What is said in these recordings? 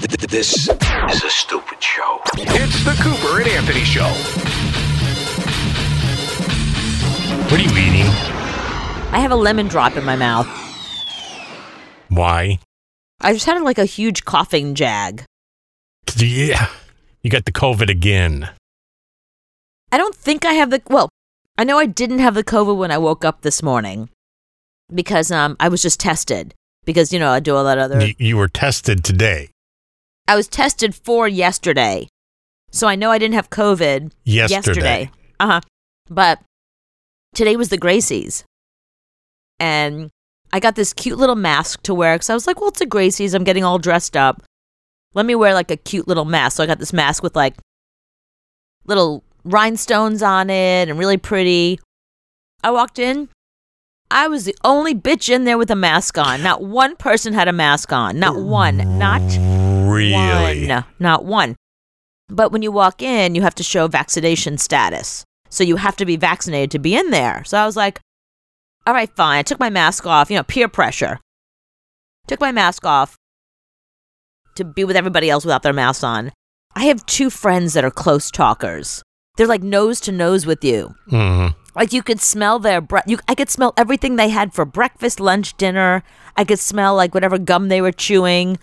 This is a stupid show. It's the Cooper and Anthony Show. What are you eating? I have a lemon drop in my mouth. Why? I just had like a huge coughing jag. Yeah. You got the COVID again. I don't think I have the well, I know I didn't have the COVID when I woke up this morning because um I was just tested because you know I do all that other You, you were tested today. I was tested for yesterday. So I know I didn't have COVID Yesterday. Uh-huh. But today was the Gracies. And I got this cute little mask to wear cuz I was like, well, it's a Gracie's. I'm getting all dressed up. Let me wear like a cute little mask. So I got this mask with like little rhinestones on it and really pretty. I walked in. I was the only bitch in there with a mask on. Not one person had a mask on. Not one. Not Really? one. Not one. But when you walk in, you have to show vaccination status. So you have to be vaccinated to be in there. So I was like, all right, fine. I took my mask off, you know, peer pressure. Took my mask off to be with everybody else without their masks on. I have two friends that are close talkers. They're like nose to nose with you. Mhm. Like you could smell their breath. You, I could smell everything they had for breakfast, lunch, dinner. I could smell like whatever gum they were chewing,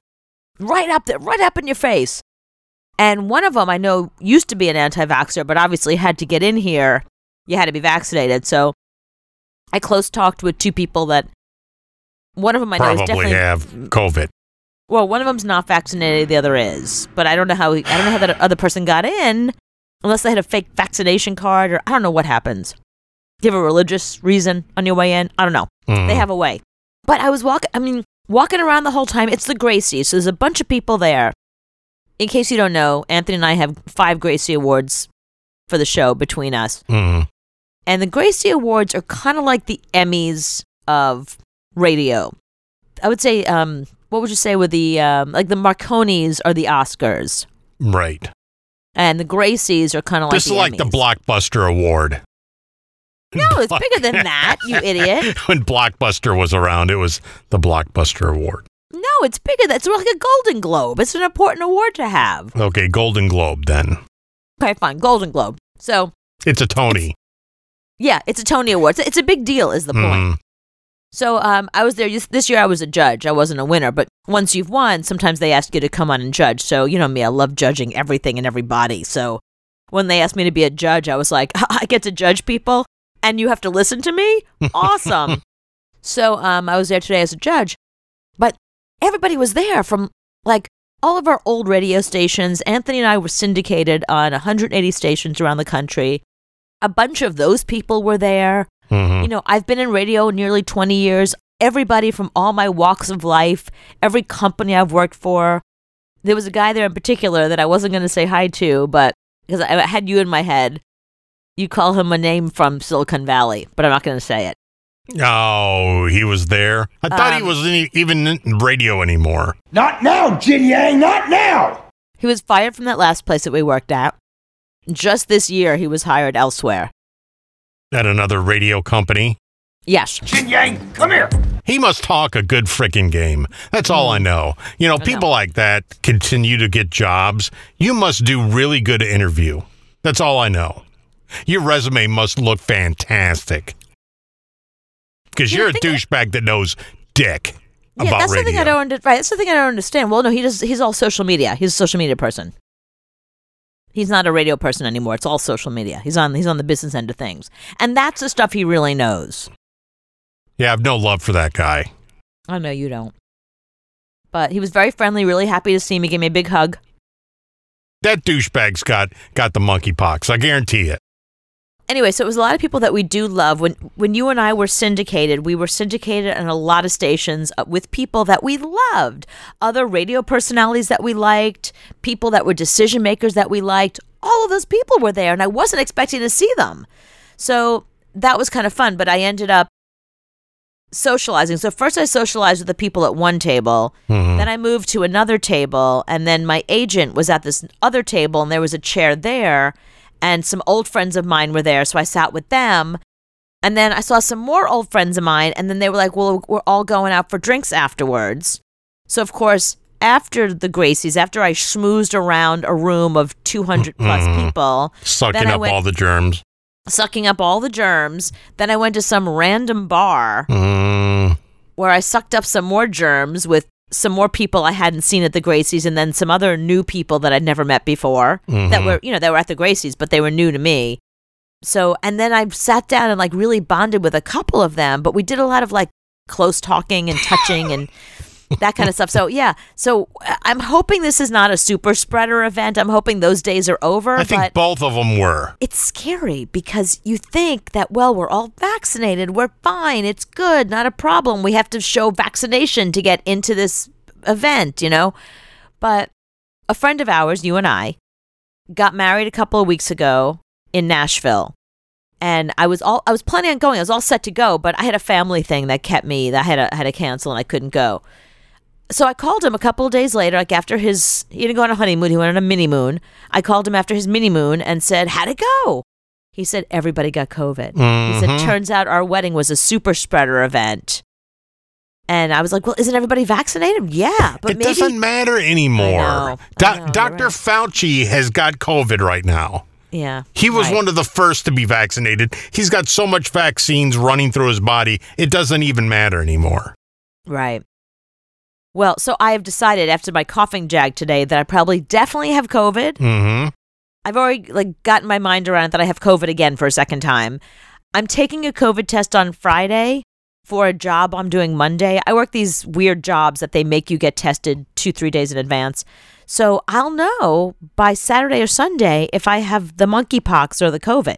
right up there, right up in your face. And one of them I know used to be an anti-vaxxer, but obviously had to get in here. You had to be vaccinated. So I close talked with two people that one of them I know is Probably definitely have COVID. well, one of them's not vaccinated, the other is. But I don't know how I don't know how that other person got in unless they had a fake vaccination card or I don't know what happens. Do you have a religious reason on your way in? I don't know. Mhm. They have a way. But I was walking I mean, walking around the whole time. It's the Gracie, so there's a bunch of people there. In case you don't know, Anthony and I have five Gracie Awards for the show between us. Mhm. And the Gracie Awards are kind of like the Emmys of radio. I would say, um, what would you say with the um, like the Marconis are the Oscars, Right. and the Gracies are kind of like this is like the Blockbuster Award. No, it's bigger than that, you idiot. when Blockbuster was around, it was the Blockbuster Award. No, it's bigger. than It's like a Golden Globe. It's an important award to have. Okay, Golden Globe then. Okay, fine, Golden Globe. So It's a Tony. yeah, it's a Tony Award. It's, it's a big deal, is the point. Mhm. So um, I was there this year. I was a judge. I wasn't a winner, but once you've won, sometimes they ask you to come on and judge. So you know me, I love judging everything and everybody. So when they asked me to be a judge, I was like, I get to judge people, and you have to listen to me. Awesome. so um, I was there today as a judge, but everybody was there from like all of our old radio stations. Anthony and I were syndicated on 180 stations around the country. A bunch of those people were there. Mhm. You know, I've been in radio nearly 20 years. Everybody from all my walks of life, every company I've worked for. There was a guy there in particular that I wasn't going to say hi to, but because I had you in my head, you call him a name from Silicon Valley, but I'm not going to say it. Oh, he was there. I thought he Um, wasn't e- even in radio anymore. Not now, Jian-Yang, not now! He was fired from that last place that we worked at. Just this year, he was hired elsewhere. At another radio company. Yes. Jian-Yang, come here! He must talk a good freaking game. That's all I know. You know, I know. people like that continue to get jobs. You must do really good interview. That's all I know. Your resume must look fantastic. Because Yeah, you're a douchebag that knows dick Yeah, about that's radio. the thing I don't right. That's the thing I don't understand. Well, no, he does. He's all social media. He's a social media person. He's not a radio person anymore. It's all social media. He's on. He's on the business end of things, and that's the stuff he really knows. yeah, I have no love for that guy. I know you don't, but he was very friendly. Really happy to see me. Gave me a big hug. That douchebag's got got the monkeypox. I guarantee it. Anyway, so it was a lot of people that we do love. When when you and I were syndicated, we were syndicated on a lot of stations uh, with people that we loved, other radio personalities that we liked, people that were decision makers that we liked. All of those people were there, and I wasn't expecting to see them. So that was kind of fun. But I ended up socializing. So first, I socialized with the people at one table. Mhm. Then I moved to another table, and then my agent was at this other table, and there was a chair there, and some old friends of mine were there, so I sat with them. And then I saw some more old friends of mine, and then they were like, "Well, we're all going out for drinks afterwards." So of course, after the Gracies, after I schmoozed around a room of 200 plus people, Sucking up went- all the germs. sucking up all the germs, then I went to some random bar Mm, where I sucked up some more germs with some more people I hadn't seen at the Gracies and then some other new people that I'd never met before that mm-hmm. were, you know, they were at the Gracies, but they were new to me. So, and then I sat down and like really bonded with a couple of them, but we did a lot of like close talking and touching and that kind of stuff. So, yeah. So, uh, I'm hoping this is not a super spreader event. I'm hoping those days are over, I think both of them were. it's scary because you think that well we're all vaccinated we're fine it's good not a problem we have to show vaccination to get into this event you know but a friend of ours you and i got married a couple of weeks ago in nashville and i was all i was planning on going i was all set to go but i had a family thing that kept me that i had to, had to cancel and i couldn't go so I called him a couple of days later, like after his, he didn't go on a honeymoon, he went on a mini moon. I called him after his mini moon and said, How'd it go? He said, Everybody got COVID. He said, mm-hmm. Turns out our wedding was a super spreader event. And I was like, Well, isn't everybody vaccinated? Yeah. But it maybe. doesn't matter anymore. I know, Do- I know, Dr. right. Fauci has got COVID right now. yeah. He was right. one of the first to be vaccinated. He's got so much vaccines running through his body, it doesn't even matter anymore. Right. Well, so I have decided after my coughing jag today that I probably definitely have COVID. Mm-hmm. I've already like gotten my mind around that I have COVID again for a second time. I'm taking a COVID test on Friday for a job I'm doing Monday. I work these weird jobs that they make you get tested two, three days in advance. So I'll know by Saturday or Sunday if I have the monkeypox or the COVID.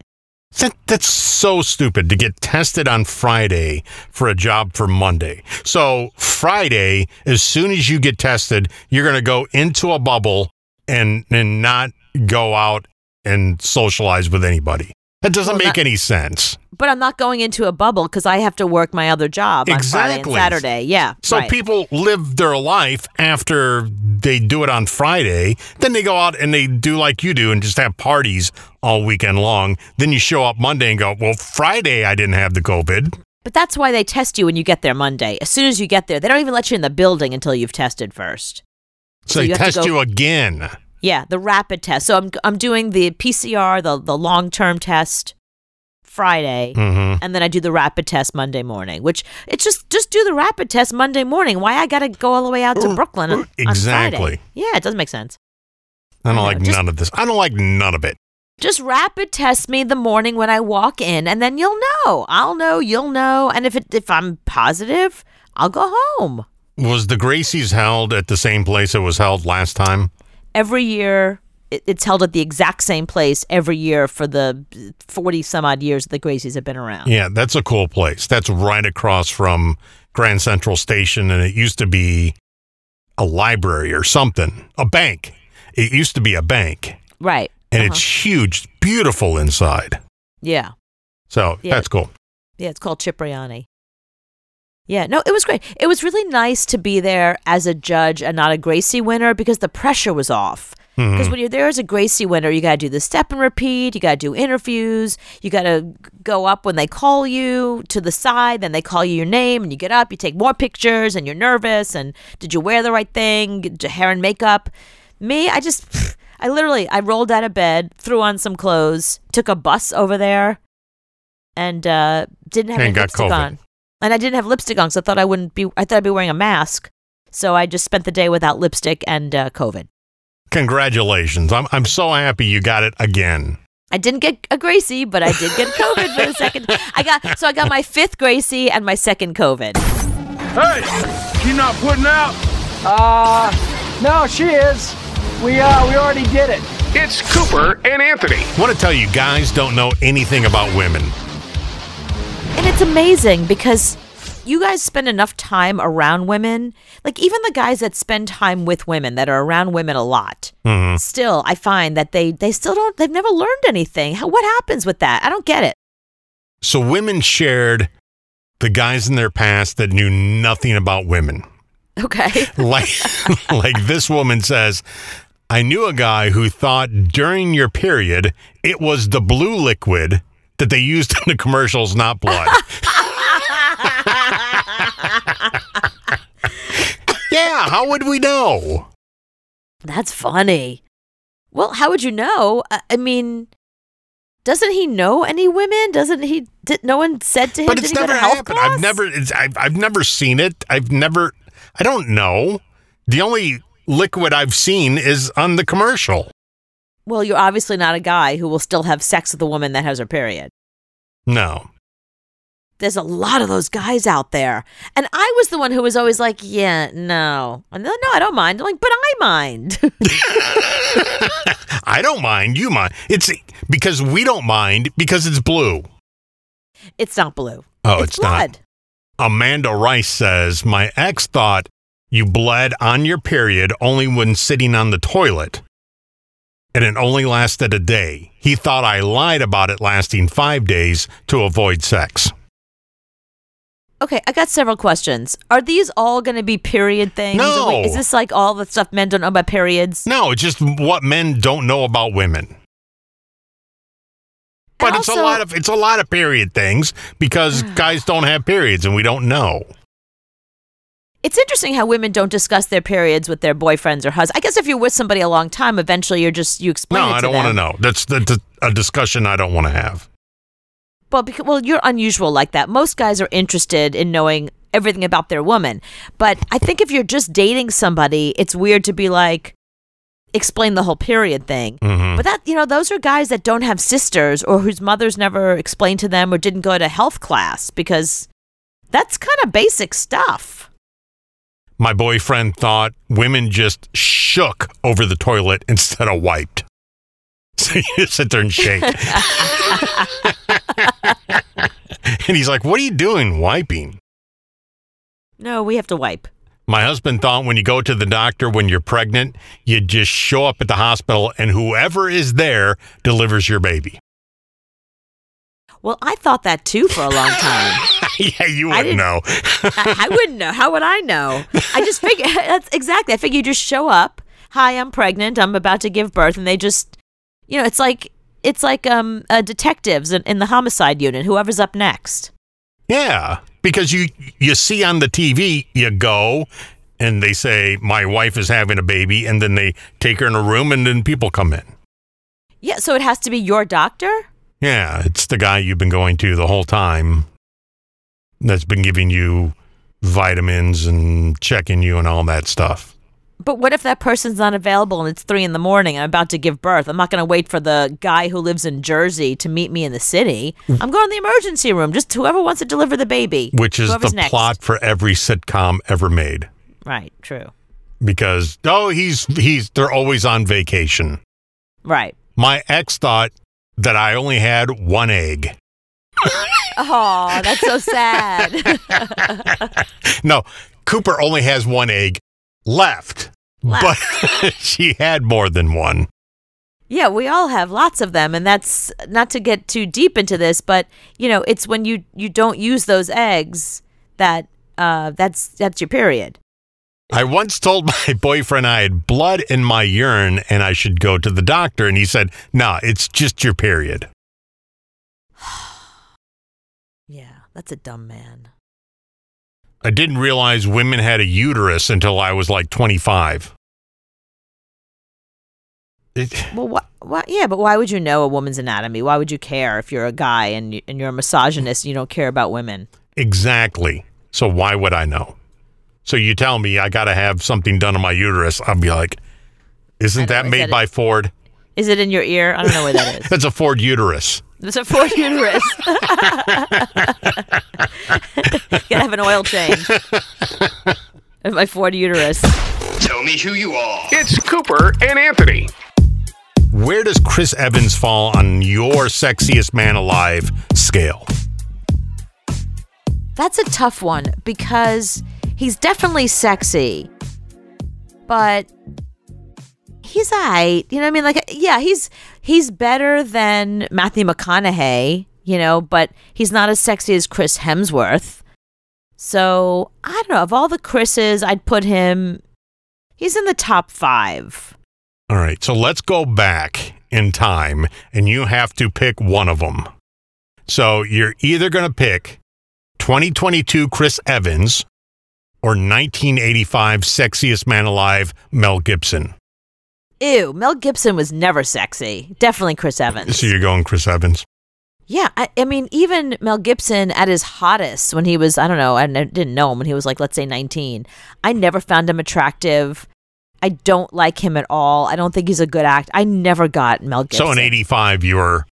That, that's so stupid to get tested on Friday for a job for Monday. So, Friday, as soon as you get tested, you're going to go into a bubble and, and not go out and socialize with anybody. That doesn't Well, make not- any sense. But I'm not going into a bubble because I have to work my other job on Friday and Exactly. Saturday. Yeah. So right. people live their life after they do it on Friday. Then they go out and they do like you do and just have parties all weekend long. Then you show up Monday and go, well, Friday I didn't have the COVID. But that's why they test you when you get there Monday. As soon as you get there, they don't even let you in the building until you've tested first. So, So they test go- you again. Yeah, the rapid test. So I'm I'm doing the PCR, the the long term test Friday, hmm and then I do the rapid test Monday morning. Which it's just just do the rapid test Monday morning. Why I got to go all the way out to Brooklyn on, on Exactly. Friday? Yeah, it doesn't make sense. I don't I know, like just- none of this. I don't like none of it. Just rapid test me the morning when I walk in, and then you'll know. I'll know. You'll know. And if it if I'm positive, I'll go home. Was the Gracies held at the same place it was held last time? Every year it- it's held at the exact same place every year for the 40 some odd years that the Gracies have been around. Yeah, that's a cool place. That's right across from Grand Central Station, and it used to be a library or something, a bank. It used to be a bank, Right. and Uh-huh. it's huge, beautiful inside. Yeah. So Yeah. that's cool. Yeah, it's called Cipriani. Yeah, no, it was great. It was really nice to be there as a judge and not a Gracie winner because the pressure was off. Because when you're there as a Gracie winner, you got to do the step and repeat. You got to do interviews. You got to go up when they call you to the side. Then they call you your name, and you get up. You take more pictures, and you're nervous. And did you wear the right thing? Hair and makeup. Me, I just, I literally, I rolled out of bed, threw on some clothes, took a bus over there, and uh, didn't have And any got lipstick COVID. on. And I didn't have lipstick on, so I thought I wouldn't be. I thought I'd be wearing a mask. So I just spent the day without lipstick and uh, COVID. Congratulations. I'm, I'm so happy you got it again. I didn't get a Gracie, but I did get COVID for the second. I got so I got my fifth Gracie and my second COVID. Hey, you not putting out? Uh, no, she is. We uh, we already did it. It's Cooper and Anthony. I want to tell you, guys don't know anything about women. It's amazing because you guys spend enough time around women. Like even the guys that spend time with women that are around women a lot. Mm-hmm. Still, I find that they they still don't they've never learned anything. How, what happens with that? I don't get it. So women shared the guys in their past that knew nothing about women. Okay. like like this woman says i knew a guy who thought during your period it was the blue liquid that they used in the commercials not blood yeah how would we know? That's funny. Well, how would you know? I, mean, doesn't he know any women? Doesn't he? Did, no one said to him. But it's he go to never happened. class? I've never. It's, I've, I've never seen it. I've never. I don't know. The only liquid I've seen is on the commercial. Well, you're obviously not a guy who will still have sex with a woman that has her period. No. There's a lot of those guys out there. And I was the one who was always like, yeah, no. And no, I don't mind. I'm like, but I mind. I don't mind. You mind. It's because we don't mind because it's blue. it's not blue. Oh, it's, blood. not. Amanda Rice says, My ex thought you bled on your period only when sitting on the toilet, and it only lasted a day. He thought I lied about it lasting five days to avoid sex. Okay, I got several questions. Are these all going to be period things? No. Wait, is this like all the stuff men don't know about periods? No, it's just what men don't know about women. But And it's a lot of it's a lot of period things because guys don't have periods and we don't know. It's interesting how women don't discuss their periods with their boyfriends or husbands. I guess if you're with somebody a long time, eventually you're just you explain No, I don't want to know. That's the, a discussion I don't want to have. Well, because well, you're unusual like that. Most guys are interested in knowing everything about their woman, but I think if you're just dating somebody, it's weird to be like explain the whole period thing. Mhm. But that you know, those are guys that don't have sisters or whose mothers never explained to them or didn't go to health class because that's kind of basic stuff. My boyfriend thought women just shook over the toilet instead of wiped. So you sit there and shake. and he's like, What are you doing wiping? No, we have to wipe. My husband thought when you go to the doctor when you're pregnant, you just show up at the hospital and whoever is there delivers your baby. Well, I thought that too for a long time. yeah, you wouldn't know. I, I wouldn't know. How would I know? I just figure that's exactly. I figure you just show up. Hi, I'm pregnant. I'm about to give birth, and they just, you know, it's like it's like um uh, detectives in, in the homicide unit. Whoever's up next. Yeah, because you you see on the TV, you go and they say my wife is having a baby, and then they take her in a room, and then people come in. Yeah. So it has to be your doctor. Yeah, it's the guy you've been going to the whole time that's been giving you vitamins and checking you and all that stuff. But what if that person's not available and it's three in the morning? I'm about to give birth. I'm not going to wait for the guy who lives in Jersey to meet me in the city. I'm going to the emergency room. Just whoever wants to deliver the baby. Which is the next. plot for every sitcom ever made. Right. True. Because oh, he's he's they're always on vacation. Right. My ex thought that I only had one egg. Oh, that's so sad. No, Cooper only has one egg left, but she had more than one. Yeah, we all have lots of them, and that's not to get too deep into this, but you know, it's when you you don't use those eggs that uh, that's that's your period. I once told my boyfriend I had blood in my urine and I should go to the doctor, and he said, "Nah, it's just your period." Yeah, that's a dumb man. I didn't realize women had a uterus until I was like 25. It, Well, what? What? Yeah, but why would you know a woman's anatomy? Why would you care if you're a guy and you, and you're a misogynist and you don't care about women? exactly. So why would I know? So you tell me I got to have something done on my uterus, I'll be like, "Isn't that made that by it? Ford?" Is it in your ear? I don't know where that is. That's a Ford uterus. It's a Ford uterus. Gotta have an oil change. Of my Ford uterus. Tell me who you are. It's Cooper and Anthony. Where does Chris Evans fall on your sexiest man alive scale? That's a tough one because he's definitely sexy, but he's alright. You know what I mean? Like, yeah, he's he's better than Matthew McConaughey. You know, but he's not as sexy as Chris Hemsworth. So I don't know. Of all the Chris's, I'd put him. He's in the top five. All right, so let's go back in time and you have to pick one of them. So you're either going to pick 2022 Chris Evans or 1985 sexiest man alive, Mel Gibson? Ew, Mel Gibson was never sexy. Definitely Chris Evans. So you're going Chris Evans. Yeah, I, I mean, even Mel Gibson at his hottest when he was, I don't know, I didn't know him when he was like, let's say 19. I never found him attractive. I don't like him at all. I don't think he's a good act. I never got Mel Gibson. So in 85, you were,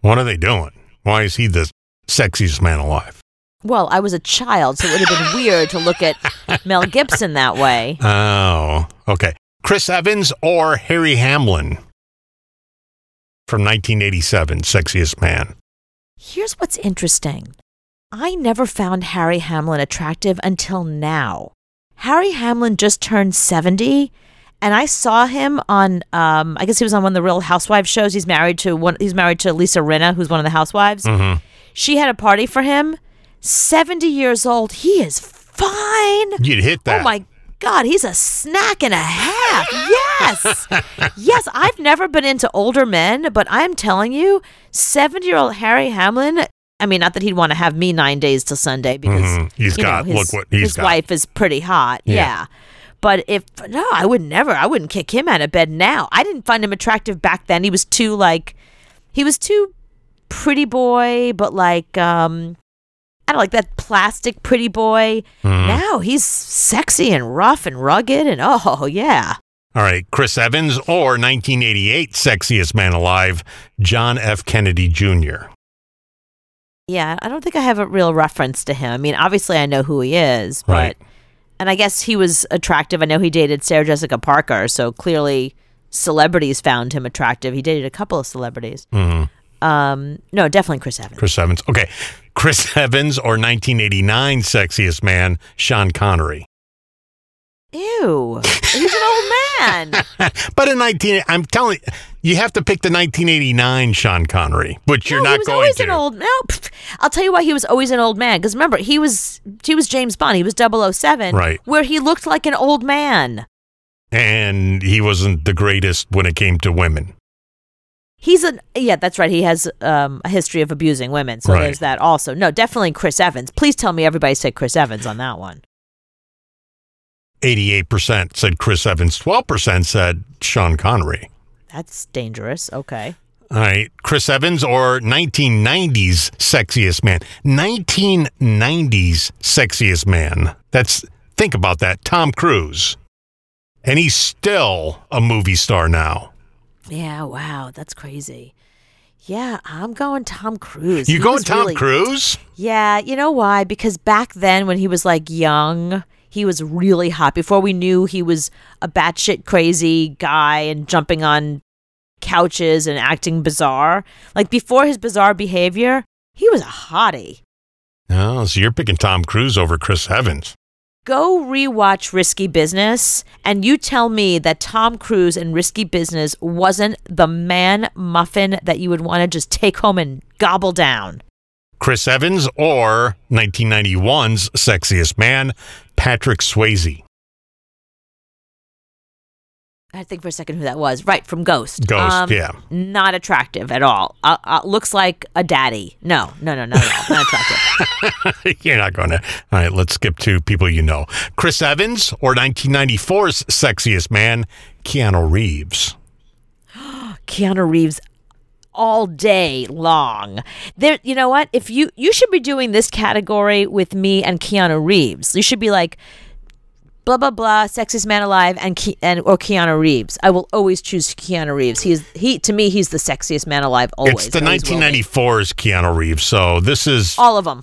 what are they doing? Why is he the sexiest man alive? Well, I was a child, so it would have been weird to look at Mel Gibson that way. Oh, okay. Chris Evans or Harry Hamlin from 1987, sexiest man. Here's what's interesting. I never found Harry Hamlin attractive until now. Harry Hamlin just turned 70 and I saw him on um I guess he was on one of the Real Housewives shows. He's married to one he's married to Lisa Rinna, who's one of the housewives. Mhm. She had a party for him. 70 years old. He is fine. You'd hit that. Oh my God, he's a snack and a half. Yes. yes, I've never been into older men, but I'm telling you, 70 year old Harry Hamlin. I mean, not that he'd want to have me nine days till Sunday because Mhm. He's you know, got- his, look what he's his got. wife is pretty hot. Yeah. Yeah. But if no, I would never. I wouldn't kick him out of bed now. I didn't find him attractive back then. He was too like, he was too pretty boy, but like um, I don't like that plastic pretty boy. Mm-hmm. Now he's sexy and rough and rugged and oh yeah. All right, Chris Evans or 1988 sexiest man alive, John F. Kennedy Jr. Yeah, I don't think I have a real reference to him. I mean, obviously I know who he is, but Right. and I guess he was attractive. I know he dated Sarah Jessica Parker, so clearly celebrities found him attractive. He dated a couple of celebrities. Mhm. Um, no, definitely Chris Evans. Chris Evans. Okay, Chris Evans or 1989 sexiest man, Sean Connery. Ew, he's an old man. But in 19, I'm telling you, you have to pick the 1989 Sean Connery, which you're no, not he was going always to. an old. No, pff, I'll tell you why he was always an old man. Because remember, he was he was James Bond. He was 007, Right. Where he looked like an old man. and he wasn't the greatest when it came to women. He's a yeah, that's right. He has um, a history of abusing women, so Right. there's that also. No, definitely Chris Evans. Please tell me everybody said Chris Evans on that one. 88% said Chris Evans, 12% said Sean Connery. That's dangerous. Okay. All right, Chris Evans or 1990s sexiest man. 1990s sexiest man. That's think about that. Tom Cruise. And he's still a movie star now. Yeah. Wow. That's crazy. Yeah, I'm going Tom Cruise. You He going Tom really- Cruise? Yeah, you know why? Because back then, when he was like young, he was really hot. Before we knew he was a batshit crazy guy and jumping on couches and acting bizarre. Like before his bizarre behavior, he was a hottie. Oh, so you're picking Tom Cruise over Chris Evans. Go rewatch Risky Business, and you tell me that Tom Cruise in Risky Business wasn't the man muffin that you would want to just take home and gobble down. Chris Evans or 1991's sexiest man, Patrick Swayze. I think for a second who that was. Right from Ghost. Um, Ghost, yeah. Not attractive at all. Uh, uh, looks like a daddy. No, no, no, at all. Not attractive. You're not going to. All right, let's skip to people you know. Chris Evans or 1994's sexiest man, Keanu Reeves. Keanu Reeves all day long. There, you know what? If you you should be doing this category with me and Keanu Reeves. You should be like blah blah blah, sexiest man alive, and Ke- and or Keanu Reeves. I will always choose Keanu Reeves. He's he to me he's the sexiest man alive. Always. it's the always will 1994's Keanu Reeves. So this is All of them.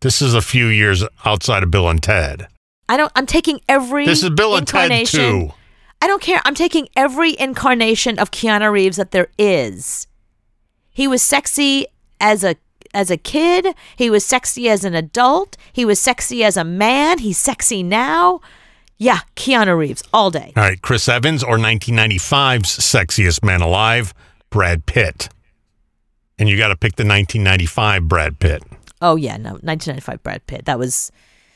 this is a few years outside of Bill and Ted. I don't. I'm taking every. This is Bill and Ted incarnation- too. I don't care. I'm taking every incarnation of Keanu Reeves that there is. He was sexy as a as a kid. He was sexy as an adult. He was sexy as a man. He's sexy now. Yeah, Keanu Reeves all day. All right, Chris Evans or 1995's sexiest man alive, Brad Pitt. And you got to pick the 1995 Brad Pitt. Oh yeah, no, 1995 Brad Pitt. That was,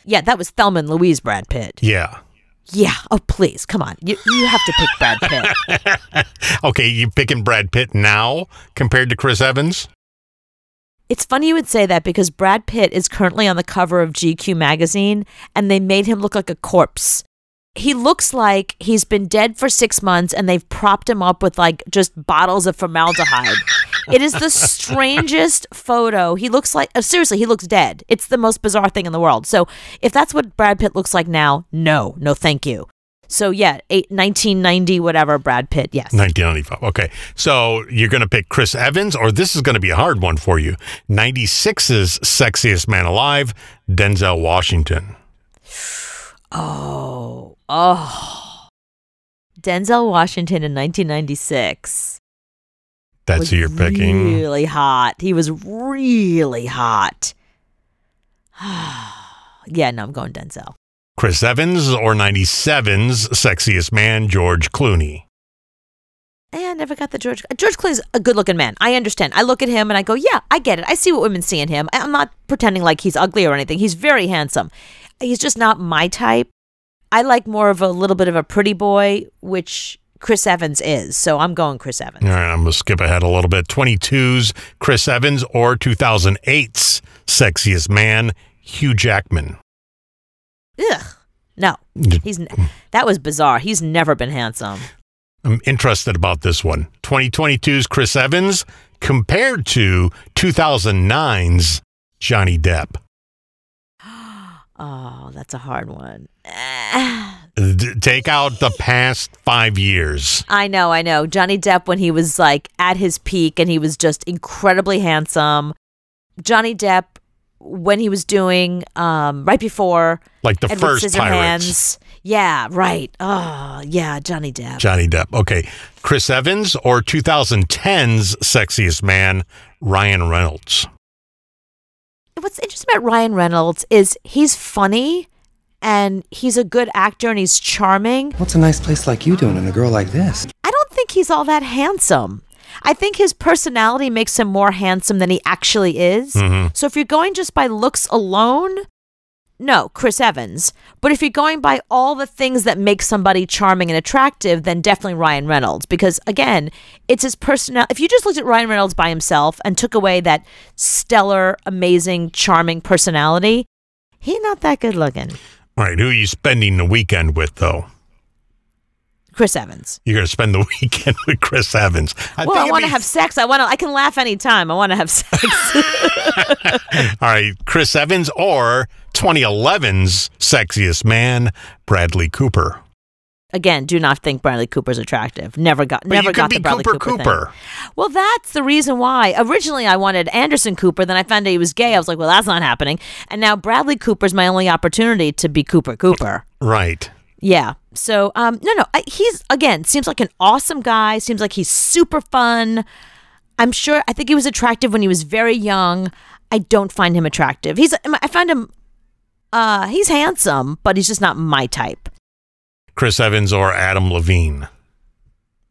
yeah, that was Thelma and Louise Brad Pitt. Yeah. Yeah. Oh please, come on. You you have to pick Brad Pitt. Okay, you picking Brad Pitt now compared to Chris Evans? It's funny you would say that because Brad Pitt is currently on the cover of GQ magazine and they made him look like a corpse. He looks like he's been dead for six months and they've propped him up with like just bottles of formaldehyde. it is the strangest photo. He looks like, uh, seriously, he looks dead. It's the most bizarre thing in the world. So if that's what Brad Pitt looks like now, no, no, thank you. So yeah, eight, 1990, whatever, Brad Pitt, yes. 1995. Okay. So you're going to pick Chris Evans, or this is going to be a hard one for you. 96's Sexiest Man Alive, Denzel Washington. Oh, oh. Denzel Washington in 1996. That's who you're picking. Really hot. He was really hot. yeah, no, I'm going Denzel. Chris Evans or 97's Sexiest Man, George Clooney. Eh, I never got the George. George Clooney's a good-looking man. I understand. I look at him and I go, "Yeah, I get it. I see what women see in him. I'm not pretending like he's ugly or anything. He's very handsome. He's just not my type. I like more of a little bit of a pretty boy, which Chris Evans is. So I'm going Chris Evans. All right, I'm going to skip ahead a little bit. 22's Chris Evans or 2008's Sexiest Man, Hugh Jackman. Ugh. No, he's n- that was bizarre. He's never been handsome. I'm interested about this one. 2022's Chris Evans compared to 2009's Johnny Depp. Oh, that's a hard one. Take out the past five years. I know, I know. Johnny Depp when he was like at his peak and he was just incredibly handsome. Johnny Depp when he was doing um right before Like the Edward first Pirates. Yeah, right. Oh, yeah, Johnny Depp. Johnny Depp. Okay. Chris Evans or 2010's Sexiest Man, Ryan Reynolds. What's interesting about Ryan Reynolds is he's funny and he's a good actor and he's charming. What's a nice place like you doing and a girl like this? I don't think he's all that handsome. I think his personality makes him more handsome than he actually is. Mm-hmm. So if you're going just by looks alone, no, Chris Evans. But if you're going by all the things that make somebody charming and attractive, then definitely Ryan Reynolds. Because again, it's his personality. If you just looked at Ryan Reynolds by himself and took away that stellar, amazing, charming personality, he's not that good looking. All right. Who are you spending the weekend with, though? Chris Evans. You're going to spend the weekend with Chris Evans. I well, I want to be- have sex. I want to. I can laugh anytime. I want to have sex. All right. Chris Evans or 2011's Sexiest Man, Bradley Cooper. Again, do not think Bradley Cooper's attractive. Never got. But never you could got be the Bradley Cooper Cooper. thing. Cooper. Well, that's the reason why. Originally, I wanted Anderson Cooper. Then I found out he was gay. I was like, well, that's not happening. And now Bradley Cooper's my only opportunity to be Cooper Cooper. Right. Yeah. So, um, no, no. I, he's again seems like an awesome guy. Seems like he's super fun. I'm sure. I think he was attractive when he was very young. I don't find him attractive. He's. I find him. Uh, he's handsome, but he's just not my type. Chris Evans or Adam Levine.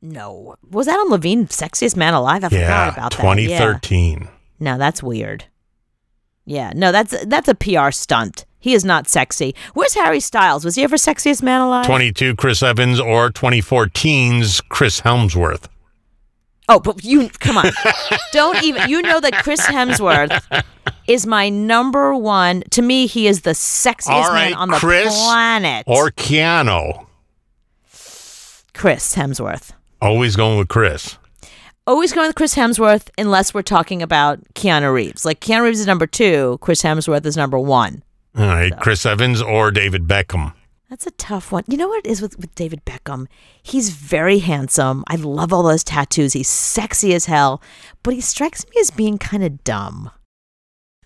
No. Was Adam Levine sexiest man alive? I Yeah. forgot about that. Yeah. 2013. No, that's weird. Yeah, no, that's that's a PR stunt. He is not sexy. Where's Harry Styles? Was he ever sexiest man alive? 22 Chris Evans or 2014's Chris Hemsworth. Oh, but you come on. Don't even you know that Chris Hemsworth is my number one. To me, he is the sexiest man on the Chris planet. Or Keanu. Chris Hemsworth. Always going with Chris. Always going with Chris Hemsworth unless we're talking about Keanu Reeves. Like Keanu Reeves is number two, Chris Hemsworth is number one. All right, Chris Evans or David Beckham. That's a tough one. You know what it is with, with David Beckham? He's very handsome. I love all those tattoos. He's sexy as hell, but he strikes me as being kind of dumb.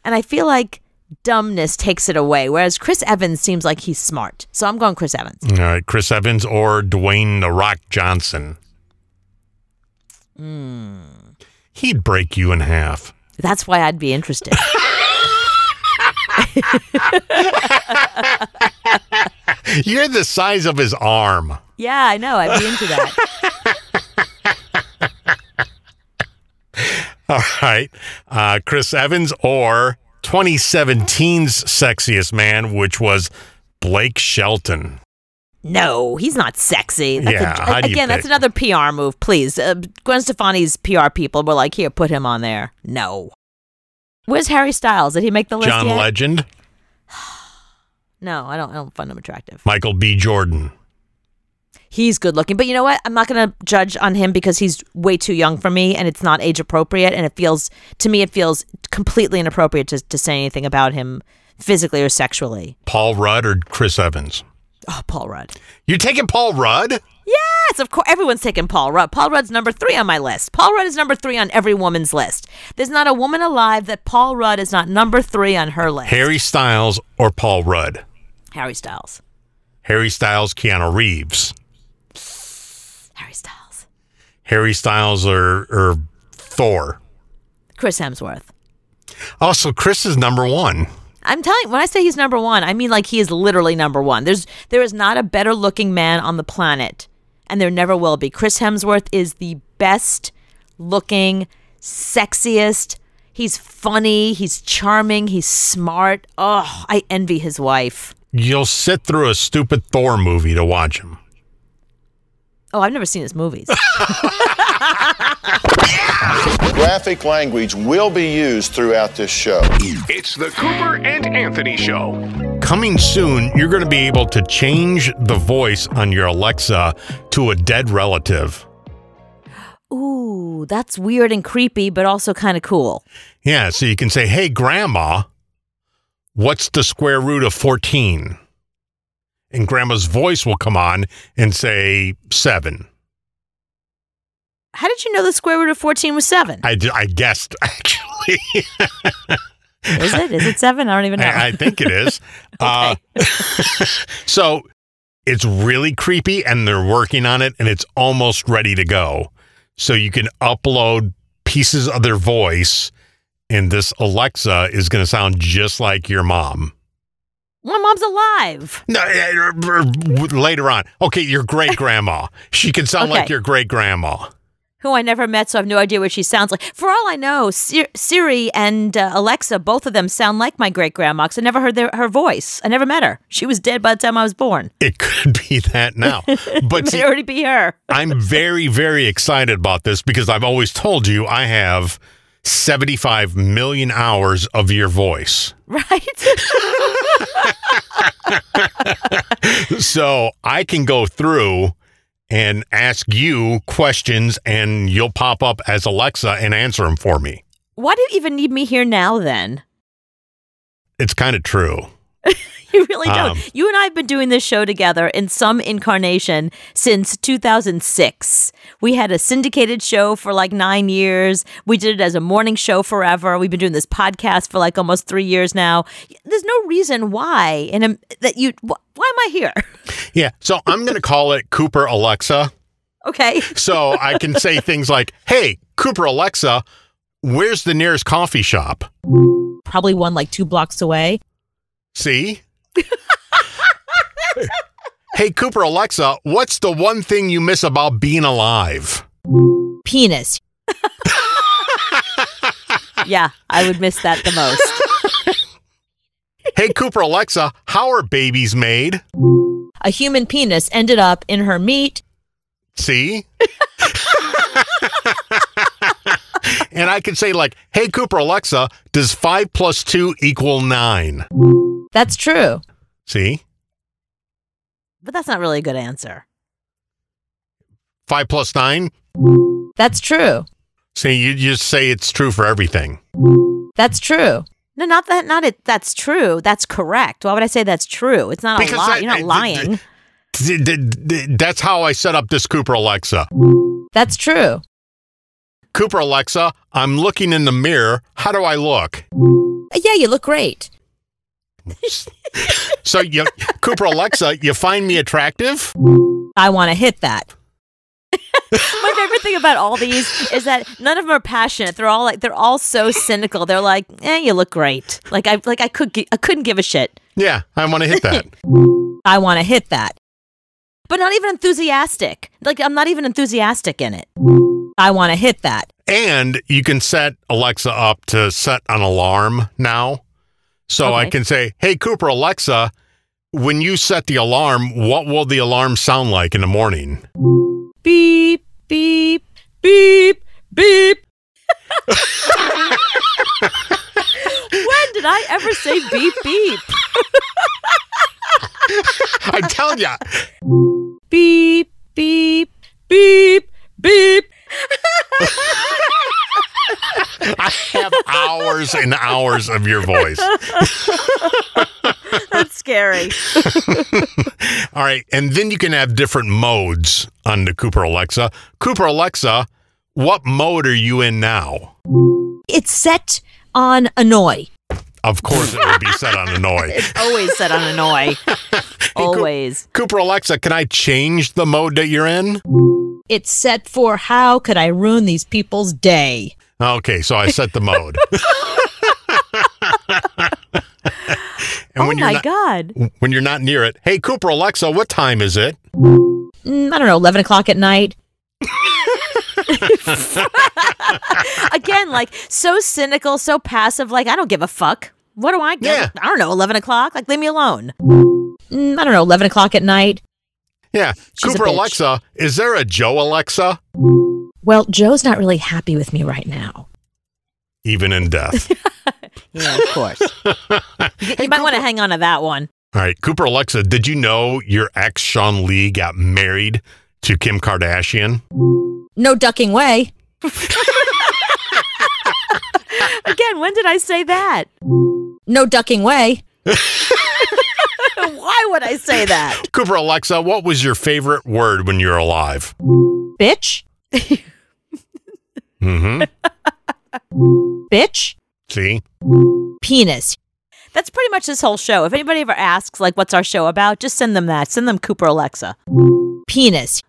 And I feel like dumbness takes it away, whereas Chris Evans seems like he's smart. So I'm going Chris Evans. All right, Chris Evans or Dwayne The Rock Johnson. Hmm. He'd break you in half. That's why I'd be interested. You're the size of his arm. yeah, I know. I'd be into that. All right, uh, Chris Evans or 2017's sexiest man, which was Blake Shelton. No, he's not sexy. That's Yeah, a, how do you again, that's pick? another PR move. Please, uh, Gwen Stefani's PR people were like, "Here, put him on there." No. Where's Harry Styles? Did he make the list John yet? Legend, No, I don't. I don't find him attractive. Michael B. Jordan. He's good looking, but you know what? I'm not going to judge on him because he's way too young for me, and it's not age appropriate. And it feels to me, it feels completely inappropriate to to say anything about him physically or sexually. Paul Rudd or Chris Evans? Oh, Paul Rudd. You're taking Paul Rudd? Yes, of course. Everyone's taking Paul Rudd. Paul Rudd's number three on my list. Paul Rudd is number three on every woman's list. There's not a woman alive that Paul Rudd is not number three on her list. Harry Styles or Paul Rudd? Harry Styles. Harry Styles, Keanu Reeves. Harry Styles. Harry Styles or, or Thor. Chris Hemsworth. Also, Chris is number one. I'm telling you, when I say he's number one, I mean like he is literally number one. There's there is not a better looking man on the planet, and there never will be. Chris Hemsworth is the best looking, sexiest. He's funny. He's charming. He's smart. Oh, I envy his wife. You'll sit through a stupid Thor movie to watch him. Oh, I've never seen his movies. Graphic language will be used throughout this show. It's the Cooper and Anthony Show. Coming soon, you're going to be able to change the voice on your Alexa to a dead relative. Ooh, that's weird and creepy, but also kind of cool. Yeah, so you can say, Hey, Grandma, what's the square root of 14? And Grandma's voice will come on and say, Seven. How did you know the square root of 14 was seven? I, d- I guessed, actually. Is it? Is it seven? I don't even know. I, I think it is. uh, so it's really creepy, and they're working on it, and it's almost ready to go. So you can upload pieces of their voice, and this Alexa is going to sound just like your mom. My mom's alive. No, eh, er, er, later on. Okay, your great grandma. She can sound like your great grandma. Who I never met, so I have no idea what she sounds like. For all I know, Sir- Siri and uh, Alexa, both of them sound like my great grandma because I never heard their, her voice. I never met her. She was dead by the time I was born. It could be that now. But It see, already be her. I'm very, very excited about this because I've always told you I have 75 million hours of your voice. Right? So I can go through and ask you questions and you'll pop up as Alexa and answer them for me. Why do you even need me here now then? It's kind of true. You really don't. Um, you and I have been doing this show together in some incarnation since 2006. We had a syndicated show for like nine years. We did it as a morning show forever. We've been doing this podcast for like almost three years now. There's no reason why, and that you. Wh- why am I here? Yeah. So I'm going to call it Cooper Alexa. Okay. So I can say things like, hey, Cooper Alexa, where's the nearest coffee shop? Probably one like two blocks away. See? hey, Cooper Alexa, what's the one thing you miss about being alive? Penis. yeah, I would miss that the most. Hey, Cooper Alexa, how are babies made? A human penis ended up in her meat. See? and I can say, like, hey, Cooper Alexa, does five plus two equal nine? That's true. See? But that's not really a good answer. Five plus nine? That's true. See, you just say it's true for everything. That's true. No, not that. Not it. That's true. That's correct. Why would I say that's true? It's not a Because lie. that- You're not uh, lying. Th- th- th- That's how I set up this Cooper Alexa. That's true. Cooper Alexa, I'm looking in the mirror. How do I look? Yeah, you look great. So, you, Cooper Alexa, you find me attractive? I want to hit that. My favorite thing about all these is that none of them are passionate. They're all like they're all so cynical. They're like, "Eh, you look great." Like I like I could gi- I couldn't give a shit. Yeah, I want to hit that. I want to hit that. But not even enthusiastic. Like I'm not even enthusiastic in it. I want to hit that. and you can set Alexa up to set an alarm now. So I can say, hey, Cooper Alexa, when you set the alarm, what will the alarm sound like in the morning? Beep beep beep beep. When did I ever say beep beep? I tell ya. Beep beep beep beep. I have hours and hours of your voice. That's scary. All right. And then you can have different modes on the Cooper Alexa. Cooper Alexa, what mode are you in now? It's set on annoy. Of course, it would be set on annoy. Always set on annoy. Always. Cooper Alexa, can I change the mode that you're in? It's set for how could I ruin these people's day? Okay, so I set the mode. And oh when you're my not, god. when you're not near it, hey Cooper Alexa, what time is it? Mm, I don't know, 11 o'clock at night. Again, like so cynical, so passive, like I don't give a fuck. What do I get? Yeah. I don't know, 11 o'clock? Like, leave me alone. Mm, I don't know, 11 o'clock at night. Yeah, She's Cooper. Alexa, is there a Joe Alexa? Well, Joe's not really happy with me right now. Even in death. Yeah, of course. you you might want to hang on to that one. All right, Cooper Alexa, did you know your ex Sean Lee got married to Kim Kardashian? No ducking way. Again, when did I say that? No ducking way. Why would I say that? Cooper Alexa, what was your favorite word when you were alive? Bitch. Mm-hmm. Bitch. See? Penis. That's pretty much this whole show. If anybody ever asks, like, what's our show about, just send them that. Send them Cooper Alexa. Penis.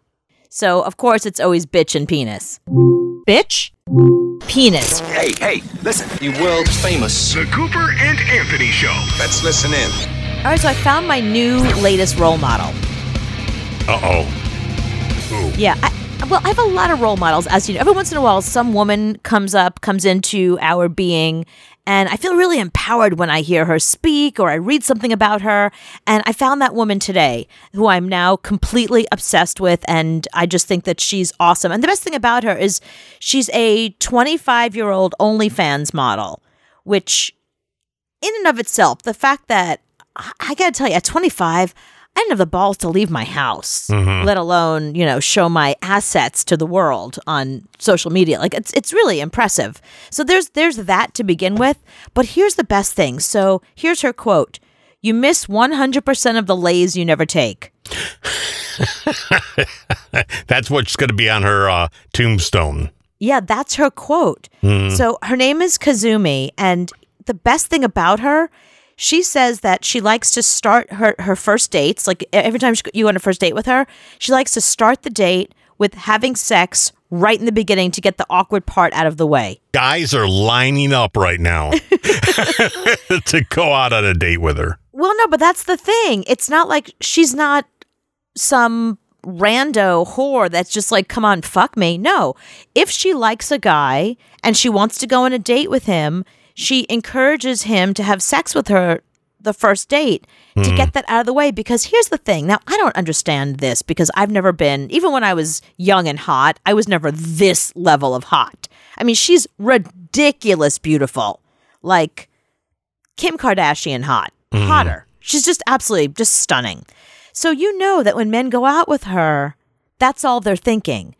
So, of course, it's always bitch and penis. Bitch. Penis. Hey, hey, listen. You world famous. The Cooper and Anthony Show. Let's listen in. All right, so I found my new latest role model. Uh-oh. Yeah. I, well, I have a lot of role models, as you know. Every once in a while, some woman comes up, comes into our being, and I feel really empowered when I hear her speak or I read something about her. And I found that woman today who I'm now completely obsessed with, and I just think that she's awesome. And the best thing about her is she's a 25 year old OnlyFans model, which in and of itself, the fact that I, gotta tell you, at 25, I didn't have the balls to leave my house, let alone, you know, show my assets to the world on social media. Like it's it's really impressive. So there's there's that to begin with. But here's the best thing. So here's her quote. You miss 100% of the lays you never take. That's what's going to be on her uh, tombstone. Yeah, that's her quote. So her name is Kazumi, and the best thing about her, she says that she likes to start her, her first dates. Like every time she, you go on a first date with her, she likes to start the date with having sex right in the beginning to get the awkward part out of the way. Guys are lining up right now to go out on a date with her. Well, no, but that's the thing. It's not like she's not some rando whore that's just like, come on, fuck me. No. If she likes a guy and she wants to go on a date with him, she encourages him to have sex with her the first date to hmm. get that out of the way. Because here's the thing. Now, I don't understand this because I've never been, even when I was young and hot, I was never this level of hot. I mean, she's ridiculous beautiful. Like, Kim Kardashian hot, hmm. hotter. She's just absolutely just stunning. So you know that when men go out with her, that's all they're thinking.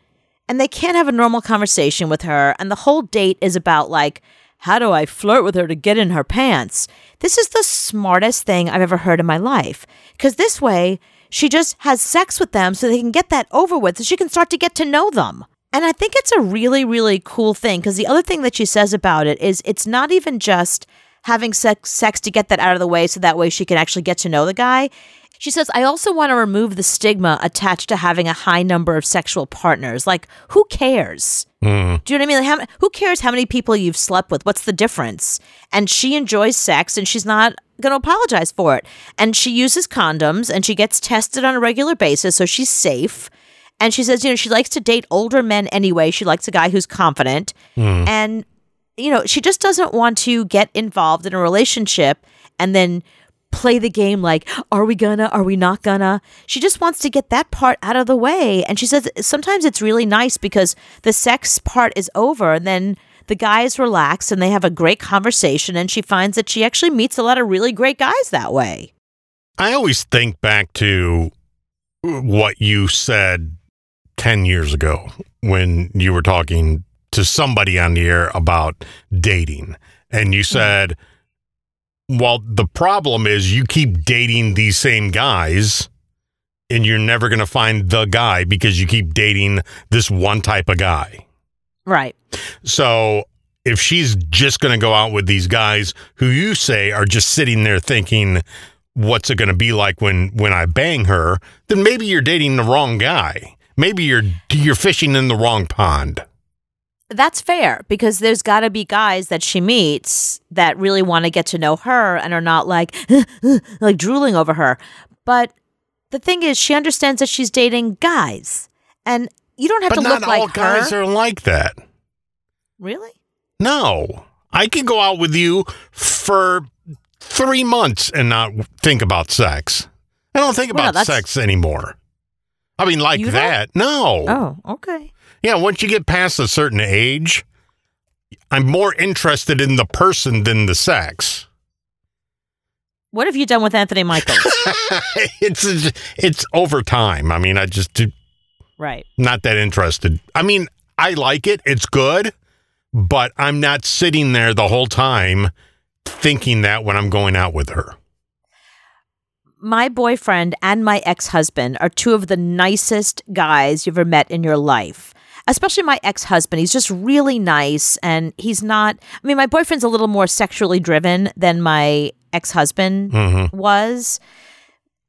And they can't have a normal conversation with her. And the whole date is about like, how do I flirt with her to get in her pants? This is the smartest thing I've ever heard in my life. Because this way, she just has sex with them so they can get that over with so she can start to get to know them. And I think it's a really, really cool thing because the other thing that she says about it is it's not even just having sex, sex to get that out of the way so that way she can actually get to know the guy. She says, I also want to remove the stigma attached to having a high number of sexual partners. Like, who cares? Hmm. Do you know what I mean? Like, how, who cares how many people you've slept with? What's the difference? And she enjoys sex and she's not going to apologize for it. And she uses condoms and she gets tested on a regular basis, so she's safe. And she says, you know, she likes to date older men anyway. She likes a guy who's confident. Hmm. And, you know, she just doesn't want to get involved in a relationship and then play the game like, are we gonna, are we not gonna? She just wants to get that part out of the way. And she says sometimes it's really nice because the sex part is over and then the guy is relaxed and they have a great conversation, and she finds that she actually meets a lot of really great guys that way. I always think back to what you said 10 years ago when you were talking to somebody on the air about dating. And you mm. said, well, the problem is you keep dating these same guys and you're never going to find the guy because you keep dating this one type of guy. Right. So if she's just going to go out with these guys who you say are just sitting there thinking, what's it going to be like when when I bang her? Then maybe you're dating the wrong guy. Maybe you're you're fishing in the wrong pond. That's fair because there's got to be guys that she meets that really want to get to know her and are not like like drooling over her. But the thing is, she understands that she's dating guys, and you don't have But to not look all like guys are like that. really? No, I could go out with you for three months and not think about sex. I don't think Well, no, about that's- sex anymore. I mean, like that. No. Oh, okay. Yeah, once you get past a certain age, I'm more interested in the person than the sex. What have you done with Anthony Michaels? it's it's over time. I mean, I just do- right. not that interested. I mean, I like it. It's good, but I'm not sitting there the whole time thinking that when I'm going out with her. My boyfriend and my ex husband are two of the nicest guys you've ever met in your life. Especially my ex husband. He's just really nice. And he's not, I mean, my boyfriend's a little more sexually driven than my ex husband was.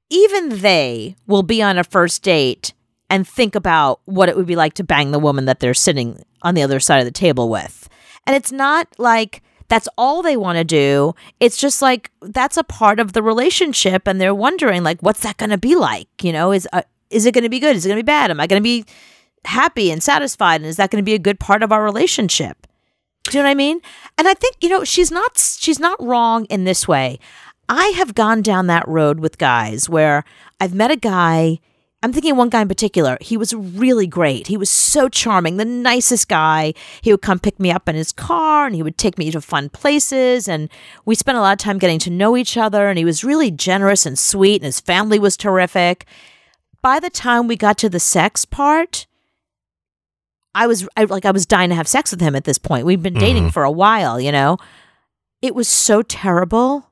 Even they will be on a first date and think about what it would be like to bang the woman that they're sitting on the other side of the table with. And it's not like that's all they want to do. It's just like that's a part of the relationship and they're wondering like what's that going to be like? You know, is uh, is it going to be good? Is it going to be bad? Am I going to be happy and satisfied and is that going to be a good part of our relationship? Do you know what I mean? And I think, you know, she's not she's not wrong in this way. I have gone down that road with guys where I've met a guy I'm thinking one guy in particular. He was really great. He was so charming, the nicest guy. He would come pick me up in his car and he would take me to fun places. And we spent a lot of time getting to know each other. And he was really generous and sweet, and his family was terrific. By the time we got to the sex part, I was I, like, I was dying to have sex with him at this point. We've been dating mm-hmm. for a while, you know? It was so terrible.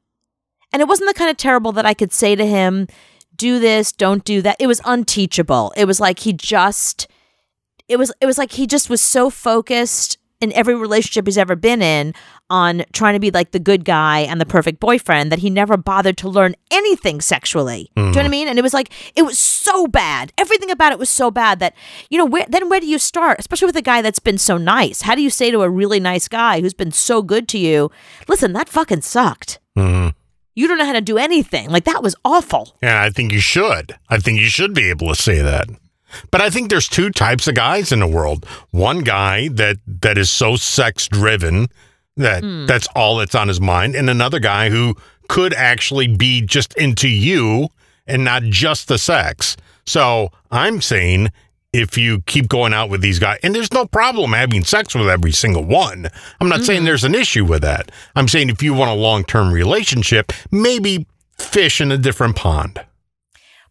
And it wasn't the kind of terrible that I could say to him, do this, don't do that. It was unteachable. It was like he just it was it was like he just was so focused in every relationship he's ever been in on trying to be like the good guy and the perfect boyfriend that he never bothered to learn anything sexually. Do you know what I mm-hmm. mean? And it was like it was so bad. Everything about it was so bad that you know where then where do you start? Especially with a guy that's been so nice. How do you say to a really nice guy who's been so good to you, "Listen, that fucking sucked." Mm-hmm. You don't know how to do anything. Like that was awful. Yeah, I think you should. I think you should be able to say that. But I think there's two types of guys in the world. One guy that that is so sex driven that hmm. that's all that's on his mind, and another guy who could actually be just into you and not just the sex. So I'm saying if you keep going out with these guys, and there's no problem having sex with every single one. I'm not saying mm-hmm. there's an issue with that. I'm saying if you want a long term relationship, maybe fish in a different pond.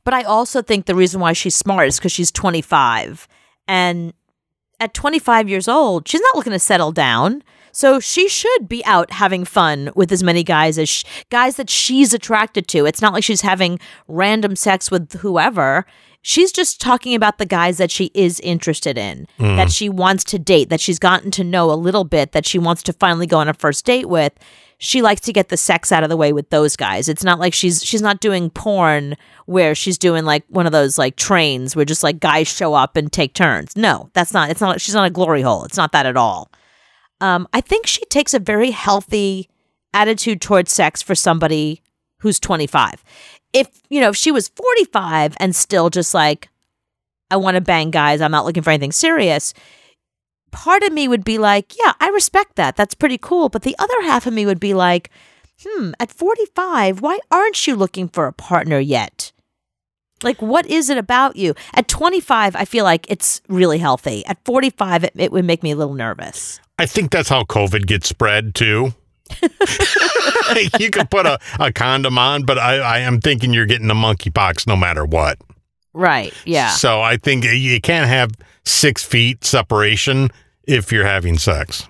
But I also think the reason why she's smart is because she's 25. And at 25 years old, she's not looking to settle down. So she should be out having fun with as many guys as sh- guys that she's attracted to. It's not like she's having random sex with whoever. She's just talking about the guys that she is interested in, that mm-hmm. she wants to date, that she's gotten to know a little bit, that she wants to finally go on a first date with. She likes to get the sex out of the way with those guys. It's not like she's she's not doing porn where she's doing like one of those like trains where just like guys show up and take turns. No, that's not. It's not. She's not a glory hole. It's not that at all. Um, I think she takes a very healthy attitude towards sex for somebody who's 25. If, you know, if she was 45 and still just like, I want to bang guys, I'm not looking for anything serious, part of me would be like, yeah, I respect that. That's pretty cool. But the other half of me would be like, hmm, at 45, why aren't you looking for a partner yet? Like, what is it about you? At 25, I feel like it's really healthy. At 45, it, it would make me a little nervous. I think that's how COVID gets spread too. you could put a, a condom on, but I, I am thinking you're getting the monkeypox no matter what. Right. Yeah. So I think you can't have six feet separation if you're having sex.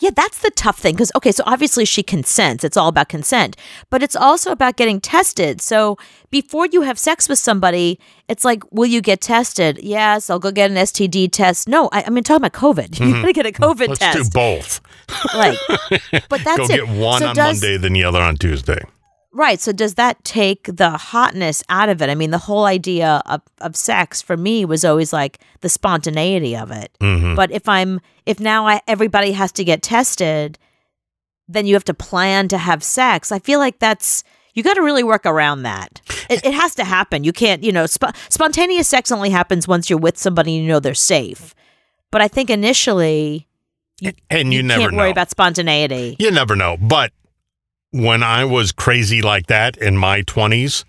Yeah, that's the tough thing because okay, so obviously she consents. It's all about consent, but it's also about getting tested. So before you have sex with somebody, it's like, will you get tested? Yes, I'll go get an STD test. No, I, I mean talking about COVID. You gotta get a mm-hmm. COVID Let's test. do both. Like, But that's Go it. get one So on does- Monday, then the other on Tuesday. Right. So does that take the hotness out of it? I mean, the whole idea of, of sex for me was always like the spontaneity of it. Mm-hmm. But if I'm if now I, everybody has to get tested, then you have to plan to have sex. I feel like that's you got to really work around that. It, it has to happen. You can't, you know, sp- spontaneous sex only happens once you're with somebody and you know they're safe. But I think initially And you, you, never can't know. worry about spontaneity. You never know. But when I was crazy like that in my 20s,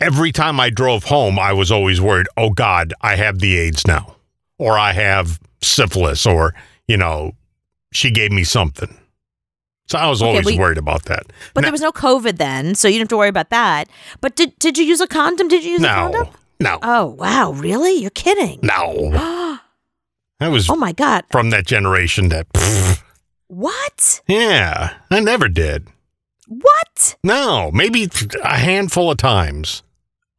every time I drove home, I was always worried, oh God, I have the AIDS now, or I have syphilis, or, you know, she gave me something. So I was Okay, always you- worried about that. But Now- there was no COVID then, so you didn't have to worry about that. But did did you use a condom? Did you use a condom? no, no, Oh wow, really? You're kidding? no. I was Oh my god. from that generation that, pfft, What? yeah, I never did. What? No, maybe a handful of times.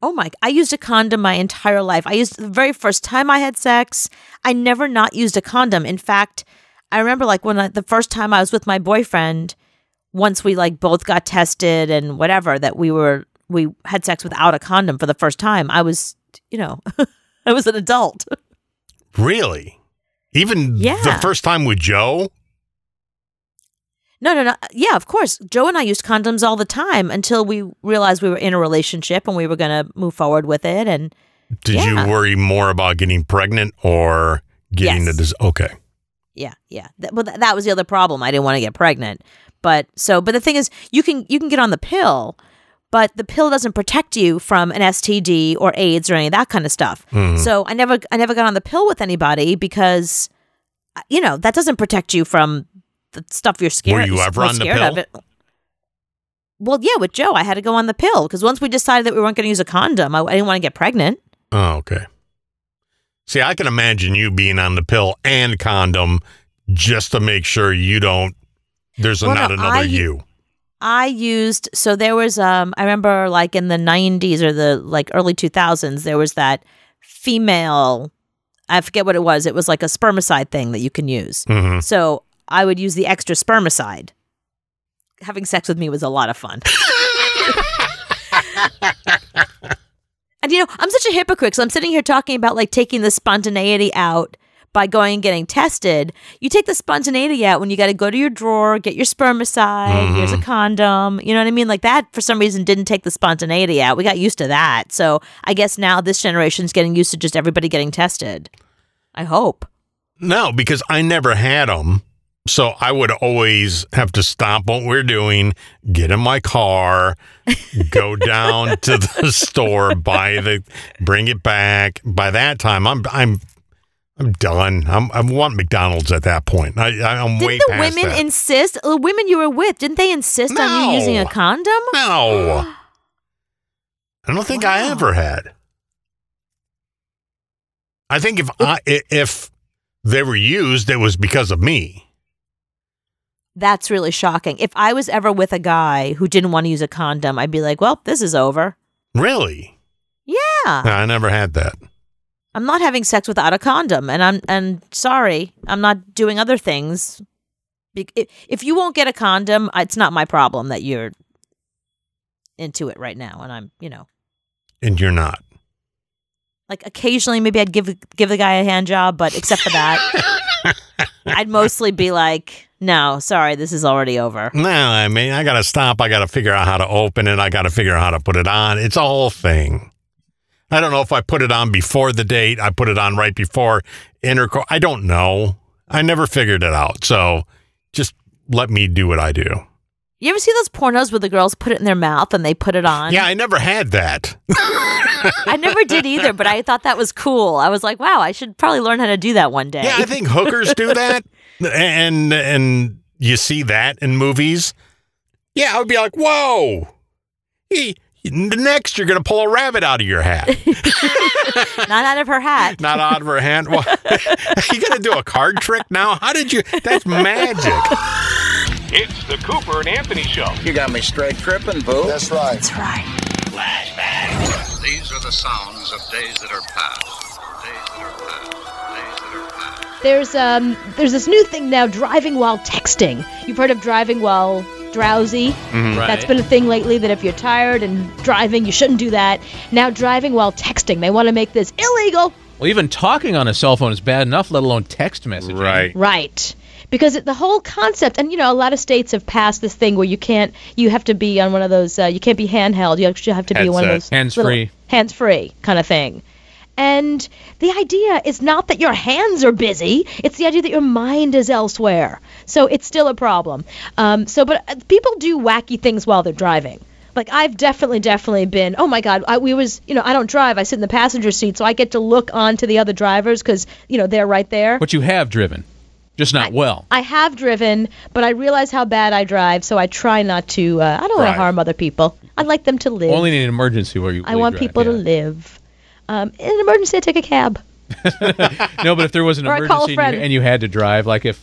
Oh my! I used a condom my entire life. I used the very first time I had sex. I never not used a condom. In fact, I remember like when I, the first time I was with my boyfriend. Once we like both got tested and whatever, that we were we had sex without a condom for the first time. I was, you know, I was an adult. Really? Even the first time with Joe? No, no, no. Yeah, of course. Joe and I used condoms all the time until we realized we were in a relationship and we were going to move forward with it. And Did Yeah. you worry more about getting pregnant or getting Yes. the dis- okay? yeah, yeah. Well, th- that was the other problem. I didn't want to get pregnant. But so, but the thing is, you can you can get on the pill, but the pill doesn't protect you from an STD or AIDS or any of that kind of stuff. Mm-hmm. So I never I never got on the pill with anybody because, uh, you know, that doesn't protect you from the stuff you're scared. Were you ever on the pill? it. Well, yeah, with Joe, I had to go on the pill because once we decided that we weren't going to use a condom, I, I didn't want to get pregnant. Oh, okay. See, I can imagine you being on the pill and condom just to make sure you don't. There's Well, not no, another I- you. I used so there was um I remember like in the 90s or the like early 2000s there was that female I forget what it was it was like a spermicide thing that you can use. Mhm. So I would use the extra spermicide. Having sex with me was a lot of fun. and you know, I'm such a hypocrite. So I'm sitting here talking about like taking the spontaneity out by going and getting tested. You take the spontaneity out when you got to go to your drawer, get your spermicide, here's a mm-hmm. condom. You know what I mean? Like that for some reason didn't take the spontaneity out. We got used to that. So I guess now this generation's getting used to just everybody getting tested. I hope. No, because I never had them. So I would always have to stop what we're doing, get in my car, go down to the store, buy the, bring it back. By that time, I'm I'm I'm done. I'm I want McDonald's at that point. I, I'm way Didn't the past women that. insist? The women you were with, didn't they insist on you using a condom? no, I don't think I ever had. I think if i- if they were used, it was because of me. That's really shocking. If I was ever with a guy who didn't want to use a condom, I'd be like, well, this is over. Really, Yeah. I never had that. I'm not having sex without a condom, and I'm and sorry, I'm not doing other things. If- If you won't get a condom, it's not my problem that you're into it right now, and I'm, you know, And you're not. like occasionally maybe I'd give give the guy a hand job, but except for that, I'd mostly be like, no, sorry, this is already over. No, I mean, I got to stop. I got to figure out how to open it. I got to figure out how to put it on. It's a whole thing. I don't know if I put it on before the date. I put it on right before intercourse. I don't know. I never figured it out. So just let me do what I do. You ever see those pornos where the girls put it in their mouth and they put it on? Yeah, I never had that. I never did either, but I thought that was cool. I was like, wow, I should probably learn how to do that one day. Yeah, I think hookers do that, and and you see that in movies. Yeah, I would be like, whoa. He, next, you're gonna pull a rabbit out of your hat, Not out of her hat. not out of her hand. What? you gonna do a card trick now? How did you? That's magic. It's the Cooper and Anthony Show. You got me straight tripping, boo. That's right. That's right. Flashback. These are the sounds of days that are past. Days that are past. Days that are past. There's um there's this new thing now, driving while texting. You've heard of driving while drowsy. That's been a thing lately that if you're tired and driving, you shouldn't do that. Now driving while texting. They want to make this illegal. Well, even talking on a cell phone is bad enough, let alone text messaging. Right. Right. Because it, the whole concept, and you know, a lot of states have passed this thing where you can't, you have to be on one of those, uh, you can't be handheld. You actually have to be on one of those Hands-free. hands free kind of thing. And the idea is not that your hands are busy; it's the idea that your mind is elsewhere. So it's still a problem. Um, so, but uh, people do wacky things while they're driving. Like I've definitely, definitely been. Oh my God, I, we was, you know, I don't drive. I sit in the passenger seat, so I get to look onto the other drivers because you know they're right there. But you have driven, just not well. I have driven, but I realize how bad I drive, so I try not to. Uh, I don't want Right. to harm other people. I'd like them to live. Only in an emergency where you. I want drive, people to live. Um, in an emergency, I take a cab. No, but if there was an Or I call a emergency and you, and you had to drive, like if.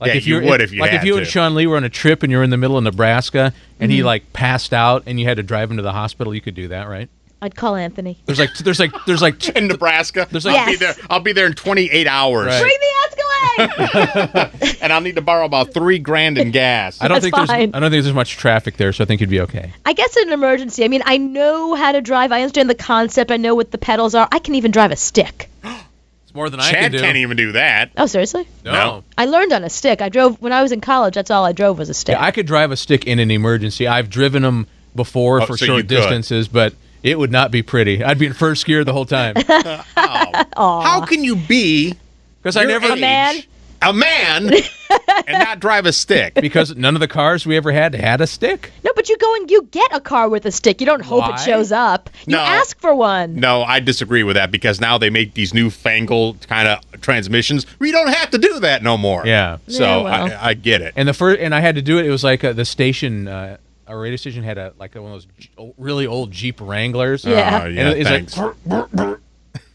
Like Yeah, if you were- would if you like had if you to. and Sean Lee were on a trip and you're in the middle of Nebraska and Mm-hmm. he like passed out and you had to drive him to the hospital, you could do that, right? I'd call Anthony. There's like there's like there's like In Nebraska, There's like, I'll like- be there. I'll be there in 28 hours, Right. Bring the Escalade! and I'll need to borrow about three grand in gas. I don't That's think there's. I don't think there's much traffic there, so I think you'd be okay. I guess in an emergency, I mean, I know how to drive. I understand the concept. I know what the pedals are. I can even drive a stick. It's more than I can Chad do. can't even do that. Oh, seriously? no. No. I learned on a stick. I drove when I was in college. That's all I drove was a stick. Yeah, I could drive a stick in an emergency. I've driven them before Oh, for so you short could. distances, but it would not be pretty. I'd be in first gear the whole time How can you be because I never A man? a man and not drive a stick? because none of the cars we ever had had a stick. no, but you go and you get a car with a stick. You don't hope Why? it shows up. You No. ask for one. No, I disagree with that because now they make these newfangled kind of transmissions. We don't have to do that no more. Yeah. So Yeah, well. I, I get it. And the first and I had to do it. It was like uh, the station, uh, our radio station had a like one of those really old Jeep Wranglers. Yeah. And yeah, it's thanks. like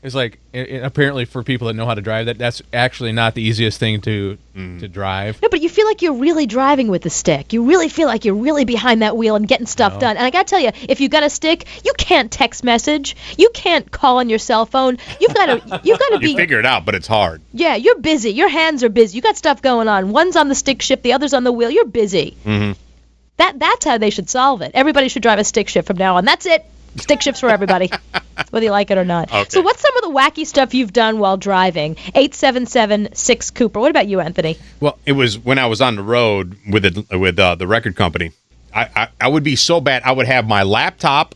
it's like it, it- apparently for people that know how to drive that that's actually not the easiest thing to Mm. to drive. No, but you feel like you're really driving with the stick. You really feel like you're really behind that wheel and getting stuff done. And I gotta tell you, if you got a stick, you can't text message. You can't call on your cell phone. You've got to. You've got to you be. figure it out, but it's hard. Yeah, you're busy. Your hands are busy. You got stuff going on. One's on the stick shift, the other's on the wheel. You're busy. Mm-hmm. That that's how they should solve it. Everybody should drive a stick shift from now on. That's it. Stick shifts for everybody, whether you like it or not. Okay. So, what's some of the wacky stuff you've done while driving? Eight seven seven six Cooper. What about you, Anthony? Well, it was when I was on the road with the, with uh, the record company. I, I I would be so bad. I would have my laptop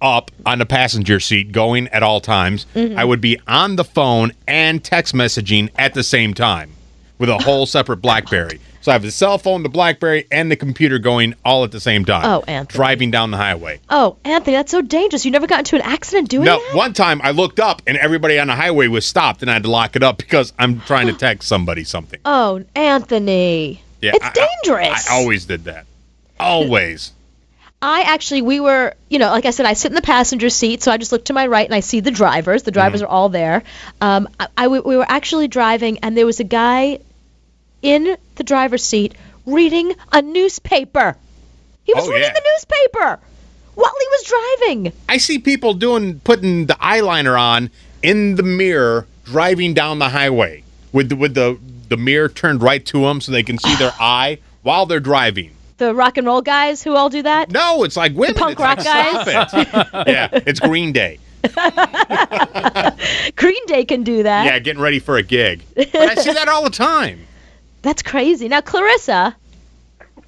up on the passenger seat going at all times. I would be on the phone and text messaging at the same time with a whole separate BlackBerry. So I have the cell phone, the BlackBerry, and the computer going all at the same time. Oh, Anthony. Driving down the highway. Oh, Anthony, that's so dangerous. You never got into an accident doing No, that? No, one time I looked up and everybody on the highway was stopped, and I had to lock it up because I'm trying to text somebody something. Oh, Anthony. Yeah, it's I- I- dangerous. I, always did that. Always. I actually, we were, you know, like I said, I sit in the passenger seat, so I just look to my right and I see the drivers. The Mm-hmm. drivers are all there. Um, I, I- we were actually driving, and there was a guy in the driver's seat reading a newspaper. He was Oh, reading yeah. the newspaper while he was driving. I see people doing putting the eyeliner on in the mirror driving down the highway with the, with the the mirror turned right to them so they can see their eye while they're driving. The rock and roll guys who all do that. No, it's like women. punk It's like, rock guys? Stop it. yeah, it's Green Day. Green Day can do that. Yeah, getting ready for a gig. But I see that all the time. That's crazy. Now, Clarissa,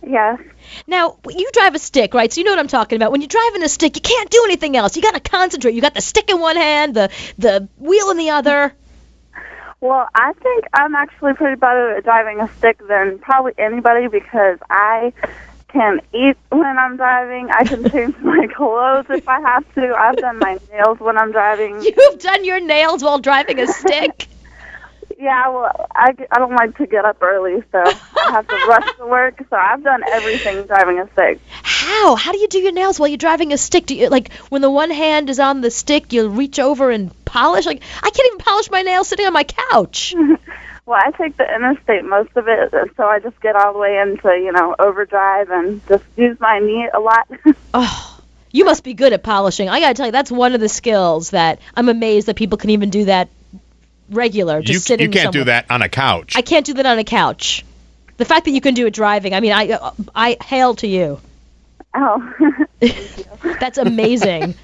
Yes. Now, you drive a stick, right? So you know what I'm talking about. When you're driving a stick, you can't do anything else. You got to concentrate. You got the stick in one hand, the the wheel in the other. Well, I think I'm actually pretty better at driving a stick than probably anybody because I can eat when I'm driving. I can change my clothes if I have to. I've done my nails when I'm driving. You've done your nails while driving a stick. Yeah, well, I, I don't like to get up early, so I have to rush to work. So I've done everything driving a stick. How? How do you do your nails while you're driving a stick? Do you like when the one hand is on the stick, you reach over and polish? Like I can't even polish my nails sitting on my couch. Well, I take the interstate most of it, so I just get all the way into you know overdrive and just use my knee a lot. Oh, you must be good at polishing. I gotta tell you, that's one of the skills that I'm amazed that people can even do that regular. Just You, sitting you can't do that on a couch. I can't do that on a couch. The fact that you can do it driving, I mean, I uh, I hail to you. oh, That's amazing.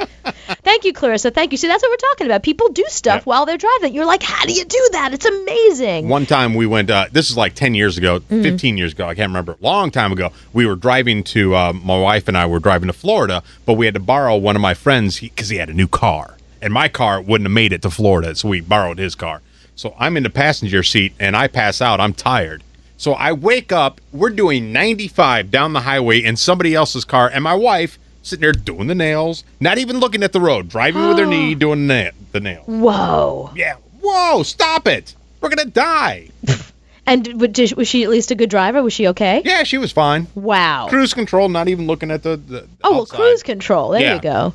Thank you, Clarissa. Thank you. See, that's what we're talking about. People do stuff while they're driving. You're like, how do you do that? It's amazing. One time we went. Uh, this is like ten years ago, Mm-hmm. fifteen years ago. I can't remember. Long time ago. We were driving to. Uh, my wife and I were driving to Florida, but we had to borrow one of my friends because he, had a new car, and my car wouldn't have made it to Florida, so we borrowed his car. So I'm in the passenger seat, and I pass out. I'm tired. So I wake up. We're doing 95 down the highway in somebody else's car, and my wife sitting there doing the nails, not even looking at the road, driving with her knee, doing the, na- the nails. Whoa. Yeah. Whoa! Stop it! We're gonna die. And did- was she at least a good driver? Was she okay? Yeah, she was fine. Wow. Cruise control, not even looking at the. the Oh, well, cruise control. There Yeah. you go.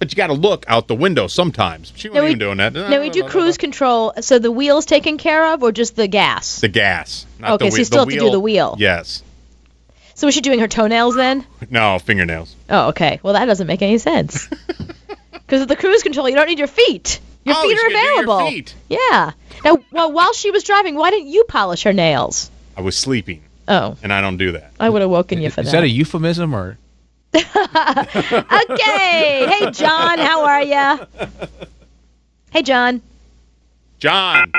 But you got to look out the window sometimes. She wasn't Now we- even doing that. Now we do cruise control. So the wheel's taken care of, or just the gas? The gas. Not Okay, the so wheel. you still the have to do the wheel. Yes. So was she doing her toenails then? No fingernails. Oh, okay. Well, that doesn't make any sense. Because with the cruise control, you don't need your feet. Your Oh, feet are should your available. feet. Yeah. Now, well, while she was driving, why didn't you polish her nails? I was sleeping, Oh, and I don't do that. I would have woken you for Is that. that a euphemism or? okay. Hey, John, how are you? Hey, John. John.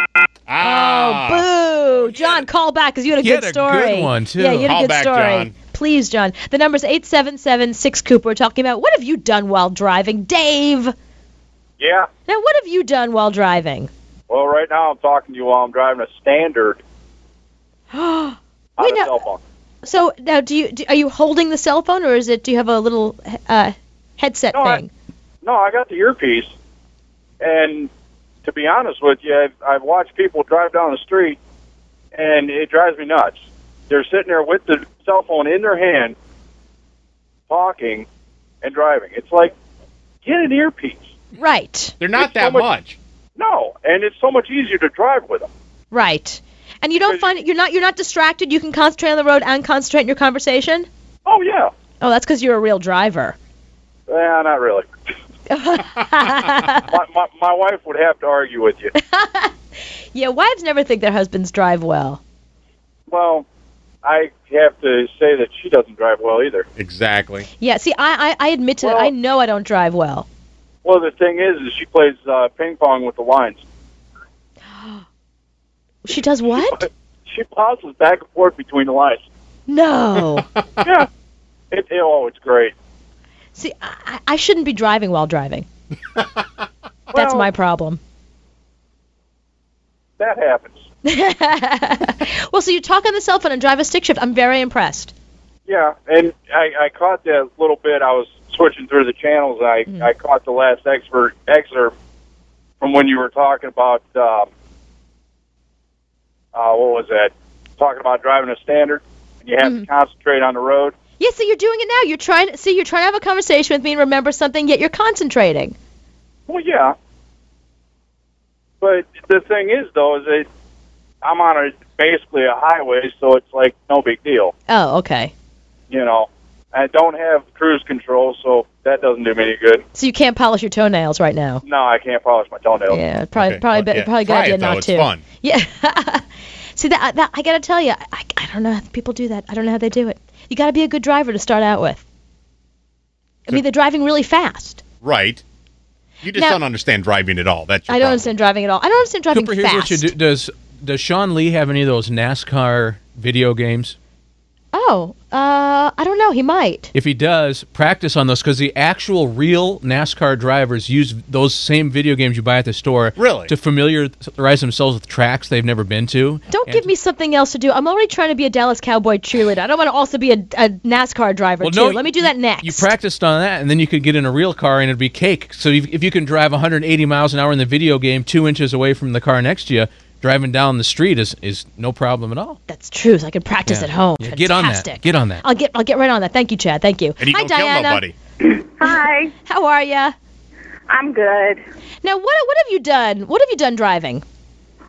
Ah. Oh, boo. John, call back because you had a He good had a story. good one, too. Yeah, you had Call a good back, story. John. Please, John. The number's 877-6 Cooper. We're talking about what have you done while driving? Dave. Yeah. Now, what have you done while driving? Well, right now I'm talking to you while I'm driving a standard on Wait, a now- cell phone. So now, do you do, are you holding the cell phone, or is it? Do you have a little uh, headset No, I- thing? No, I got the earpiece, and to be honest with you, I've, I've watched people drive down the street, and it drives me nuts. They're sitting there with the cell phone in their hand, talking and driving. It's like get an earpiece. Right, They're not It's that so much- much. No, and it's so much easier to drive with them. right. And you don't find it, you're not you're not distracted. You can concentrate on the road and concentrate in your conversation. Oh yeah, Oh, that's because you're a real driver. yeah, not really. my, my my wife would have to argue with you. yeah, wives never think their husbands drive well. Well, I have to say that she doesn't drive well either. Exactly. Yeah, see, I I, I admit to Well- I know I don't drive well. Well, the thing is, is she plays uh, ping pong with the lines. She does what? She pauses back and forth between the lines. No. Yeah, it, it, oh, it's great. see, I, I shouldn't be driving while driving. That's Well- my problem. That happens. well, so you talk on the cell phone and drive a stick shift. I'm very impressed. Yeah, and I, I caught that little bit. I was switching through the channels. I Mm-hmm. I caught the last expert excerpt from when you were talking about um, uh, what was that? Talking about driving a standard. And you have Mm-hmm. to concentrate on the road. Yeah, so you're doing it now. You're trying. See, you're trying to have a conversation with me and remember something, yet you're concentrating. Well, yeah. But the thing is, though, is that I'm on a basically a highway, so it's like no big deal. Oh, okay. You know, I don't have cruise control, so that doesn't do me any good. So you can't polish your toenails right now. No, I can't polish my toenails. Yeah, probably Okay, probably well, better, yeah, probably good try idea it, not It's to. fun. Yeah. See that that I gotta tell you, I, I don't know how people do that. I don't know how they do it. You gotta be a good driver to start out with. I mean, they're driving really fast. Right. You just Now- don't understand driving at all. That's your I don't problem. understand driving at all. I don't understand driving Cooper, here's fast. what you do. Does Does Sean Lee have any of those NASCAR video games? Oh, uh, I don't know. He might. If he does, practice on those because the actual real NASCAR drivers use those same video games you buy at the store Really? to familiarize themselves with tracks they've never been to. Don't And- give me something else to do. I'm already trying to be a Dallas Cowboy cheerleader. I don't want to also be a, a NASCAR driver Well, too. no, Let me do that next. You practiced on that, and then you could get in a real car, and it'd be cake. So if, if you can drive 180 miles an hour in the video game, two inches away from the car next to you, driving down the street is is no problem at all. That's true. So I can practice Yeah. at home. Yeah, get on that. Fantastic. Get on that. I'll get I'll get right on that. Thank you, Chad. Thank you. And you Hi, don't kill Diana. nobody. Hi, How are you? I'm good. Now, what what have you done? What have you done driving?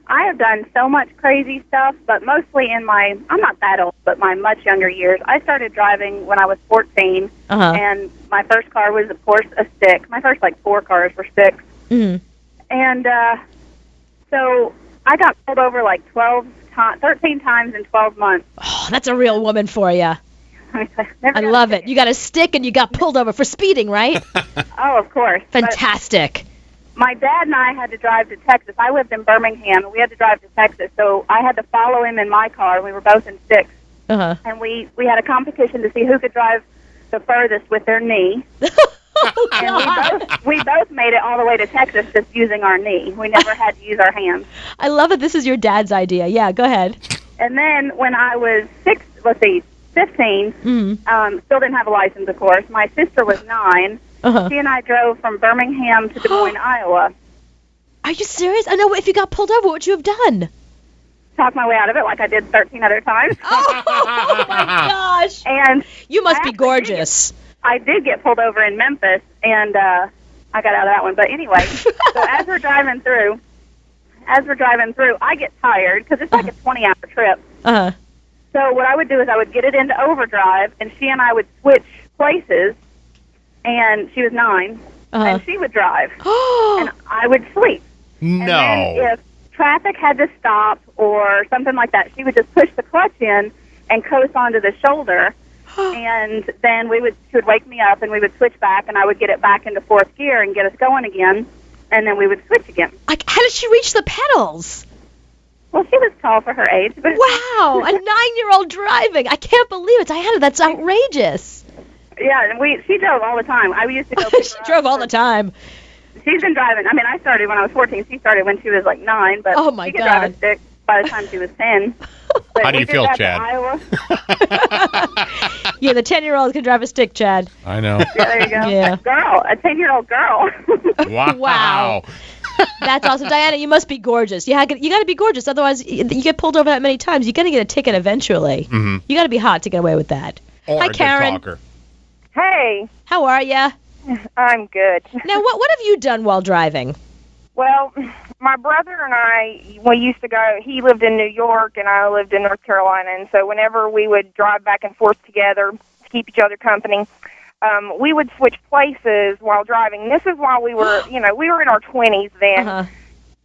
I have done so much crazy stuff, but mostly in my, I'm not that old, but my much younger years. I started driving when I was 14, Uh-huh. and my first car was, of course, a stick. My first, like, four cars were sticks. Mm. And uh, so I got pulled over like 12 times, 13 times in 12 months. Oh, that's a real woman for you. I love it. You got a stick and you got pulled over for speeding, right? Oh, of course. But Fantastic. my dad and I had to drive to Texas. I lived in Birmingham, and we had to drive to Texas. So I had to follow him in my car. We were both in sticks, Uh huh. and we we had a competition to see who could drive the furthest with their knee. oh And we both we both made it all the way to Texas just using our knee. We never had to use our hands. I love that this is your dad's idea. Yeah, go ahead. And then when I was six, let's see, fifteen, Mm. um, still didn't have a license, of course. My sister was nine. Uh-huh. She and I drove from Birmingham to Des Moines, Iowa. Are you serious? I know. If you got pulled over, what would you have done? Talk my way out of it like I did 13 other times. Oh, my gosh. And You must I be actually did gorgeous. I did get pulled over in Memphis, and uh, I got out of that one. But anyway, so as we're driving through, as we're driving through, I get tired because it's like a 20-hour trip. Uh huh. So what I would do is I would get it into overdrive, and she and I would switch places. And she was 9 Uh-huh. and she would drive, and. I would sleep. And No. then if traffic had to stop or something like that, she would just push the clutch in and coast onto the shoulder. and then we would she would wake me up and we would switch back and I would get it back into fourth gear and get us going again and then we would switch again. Like, how did she reach the pedals? Well, she was tall for her age, but Wow, a nine-year-old driving. I can't believe it. Diana, that's outrageous. yeah, and we she drove all the time. I used to go. she drove all the time. She's been driving. I mean, I started when I was 14. She started when she was like nine, but Oh, my she could drive God. a stick by the time she was 10. But How do you feel, Chad? Iowa. Yeah, the ten-year-old can drive a stick, Chad. I know. Yeah, there you go. Yeah. A girl, a 10 year old girl. Wow. Wow. That's awesome, Diana. You must be gorgeous. You, you got to be gorgeous, otherwise y- you get pulled over that many times. You're gonna get a ticket eventually. Mhm. You got to be hot to get away with that. Or Hi, a Karen. talker. Hey, How are you? I'm good. Now, what what have you done while driving? Well, my brother and I, we used to go. He lived in New York, and I lived in North Carolina. And so, whenever we would drive back and forth together to keep each other company, um, we would switch places while driving. This is while we were, you know, we were in our twenties then. Uh-huh.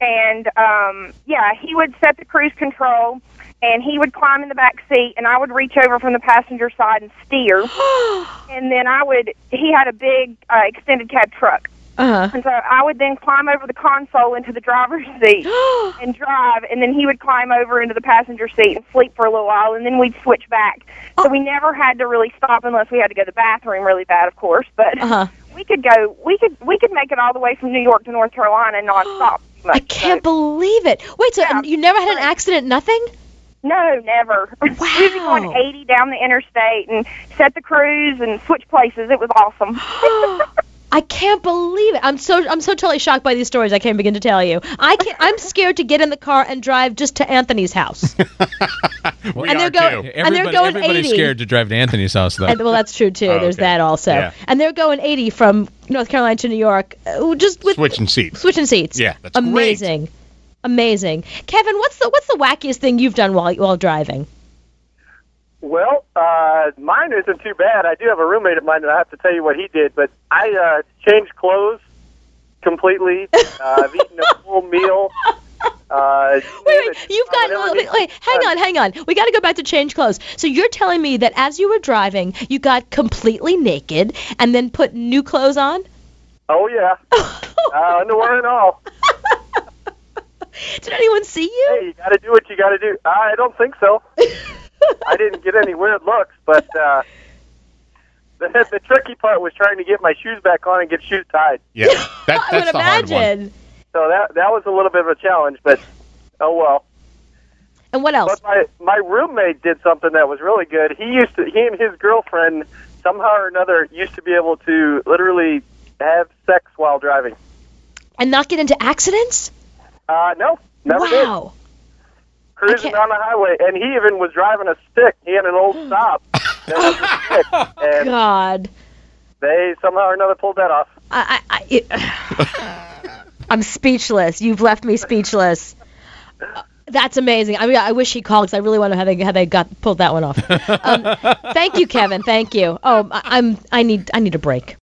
And um, yeah, he would set the cruise control, and he would climb in the back seat, and I would reach over from the passenger side and steer. and then I would. He had a big uh, extended cab truck. Uh-huh. And so I would then climb over the console into the driver's seat and drive, and then he would climb over into the passenger seat and sleep for a little while, and then we'd switch back. So we never had to really stop unless we had to go to the bathroom really bad, of course. But Uh-huh. we could go, we could, we could make it all the way from New York to North Carolina nonstop. I can't believe it. Wait, so Yeah. you never had an accident? Nothing? No, never. we would be going 80 down the interstate and set the cruise and switch places. It was awesome. I can't believe it. I'm so I'm so totally shocked by these stories. I can't begin to tell you. I can I'm scared to get in the car and drive just to Anthony's house. We And they're go- too. and they're going everybody's 80. scared to drive to Anthony's house, though. And, well, that's true too. Oh, There's okay. that also. Yeah. And they're going 80 from North Carolina to New York, uh, just with Switching seats. switching seats. Yeah, that's great. amazing, amazing. Kevin, what's the what's the wackiest thing you've done while while driving? Well, uh, mine isn't too bad. I do have a roommate of mine that I have to tell you what he did, but I uh, changed clothes completely. Uh, I've eaten a full meal. Uh, Wait, wait, you've got wait, hang on, hang on. We got to go back to change clothes. So you're telling me that as you were driving, you got completely naked and then put new clothes on? Oh yeah, uh, underwear and all. Did anyone see you? Hey, you got to do what you got to do. I don't think so. I didn't get any weird looks, but uh, the the tricky part was trying to get my shoes back on and get shoes tied. Yeah, that, I would that's the hard one. imagine. So that that was a little bit of a challenge, but oh well. And what else? But my my roommate did something that was really good. He used to he and his girlfriend somehow or another used to be able to literally have sex while driving. And not get into accidents? Uh, no, never did. wow. Cruising down the highway, and he even was driving a stick. He had an old stop that was a stick, and God. they somehow or another pulled that off. I, I, it, I'm speechless. You've left me speechless. Uh, That's amazing. I mean, I wish he called because I really want to know how they how they got pulled that one off. Um, thank you, Kevin. Thank you. Oh, I- I'm I need I need a break.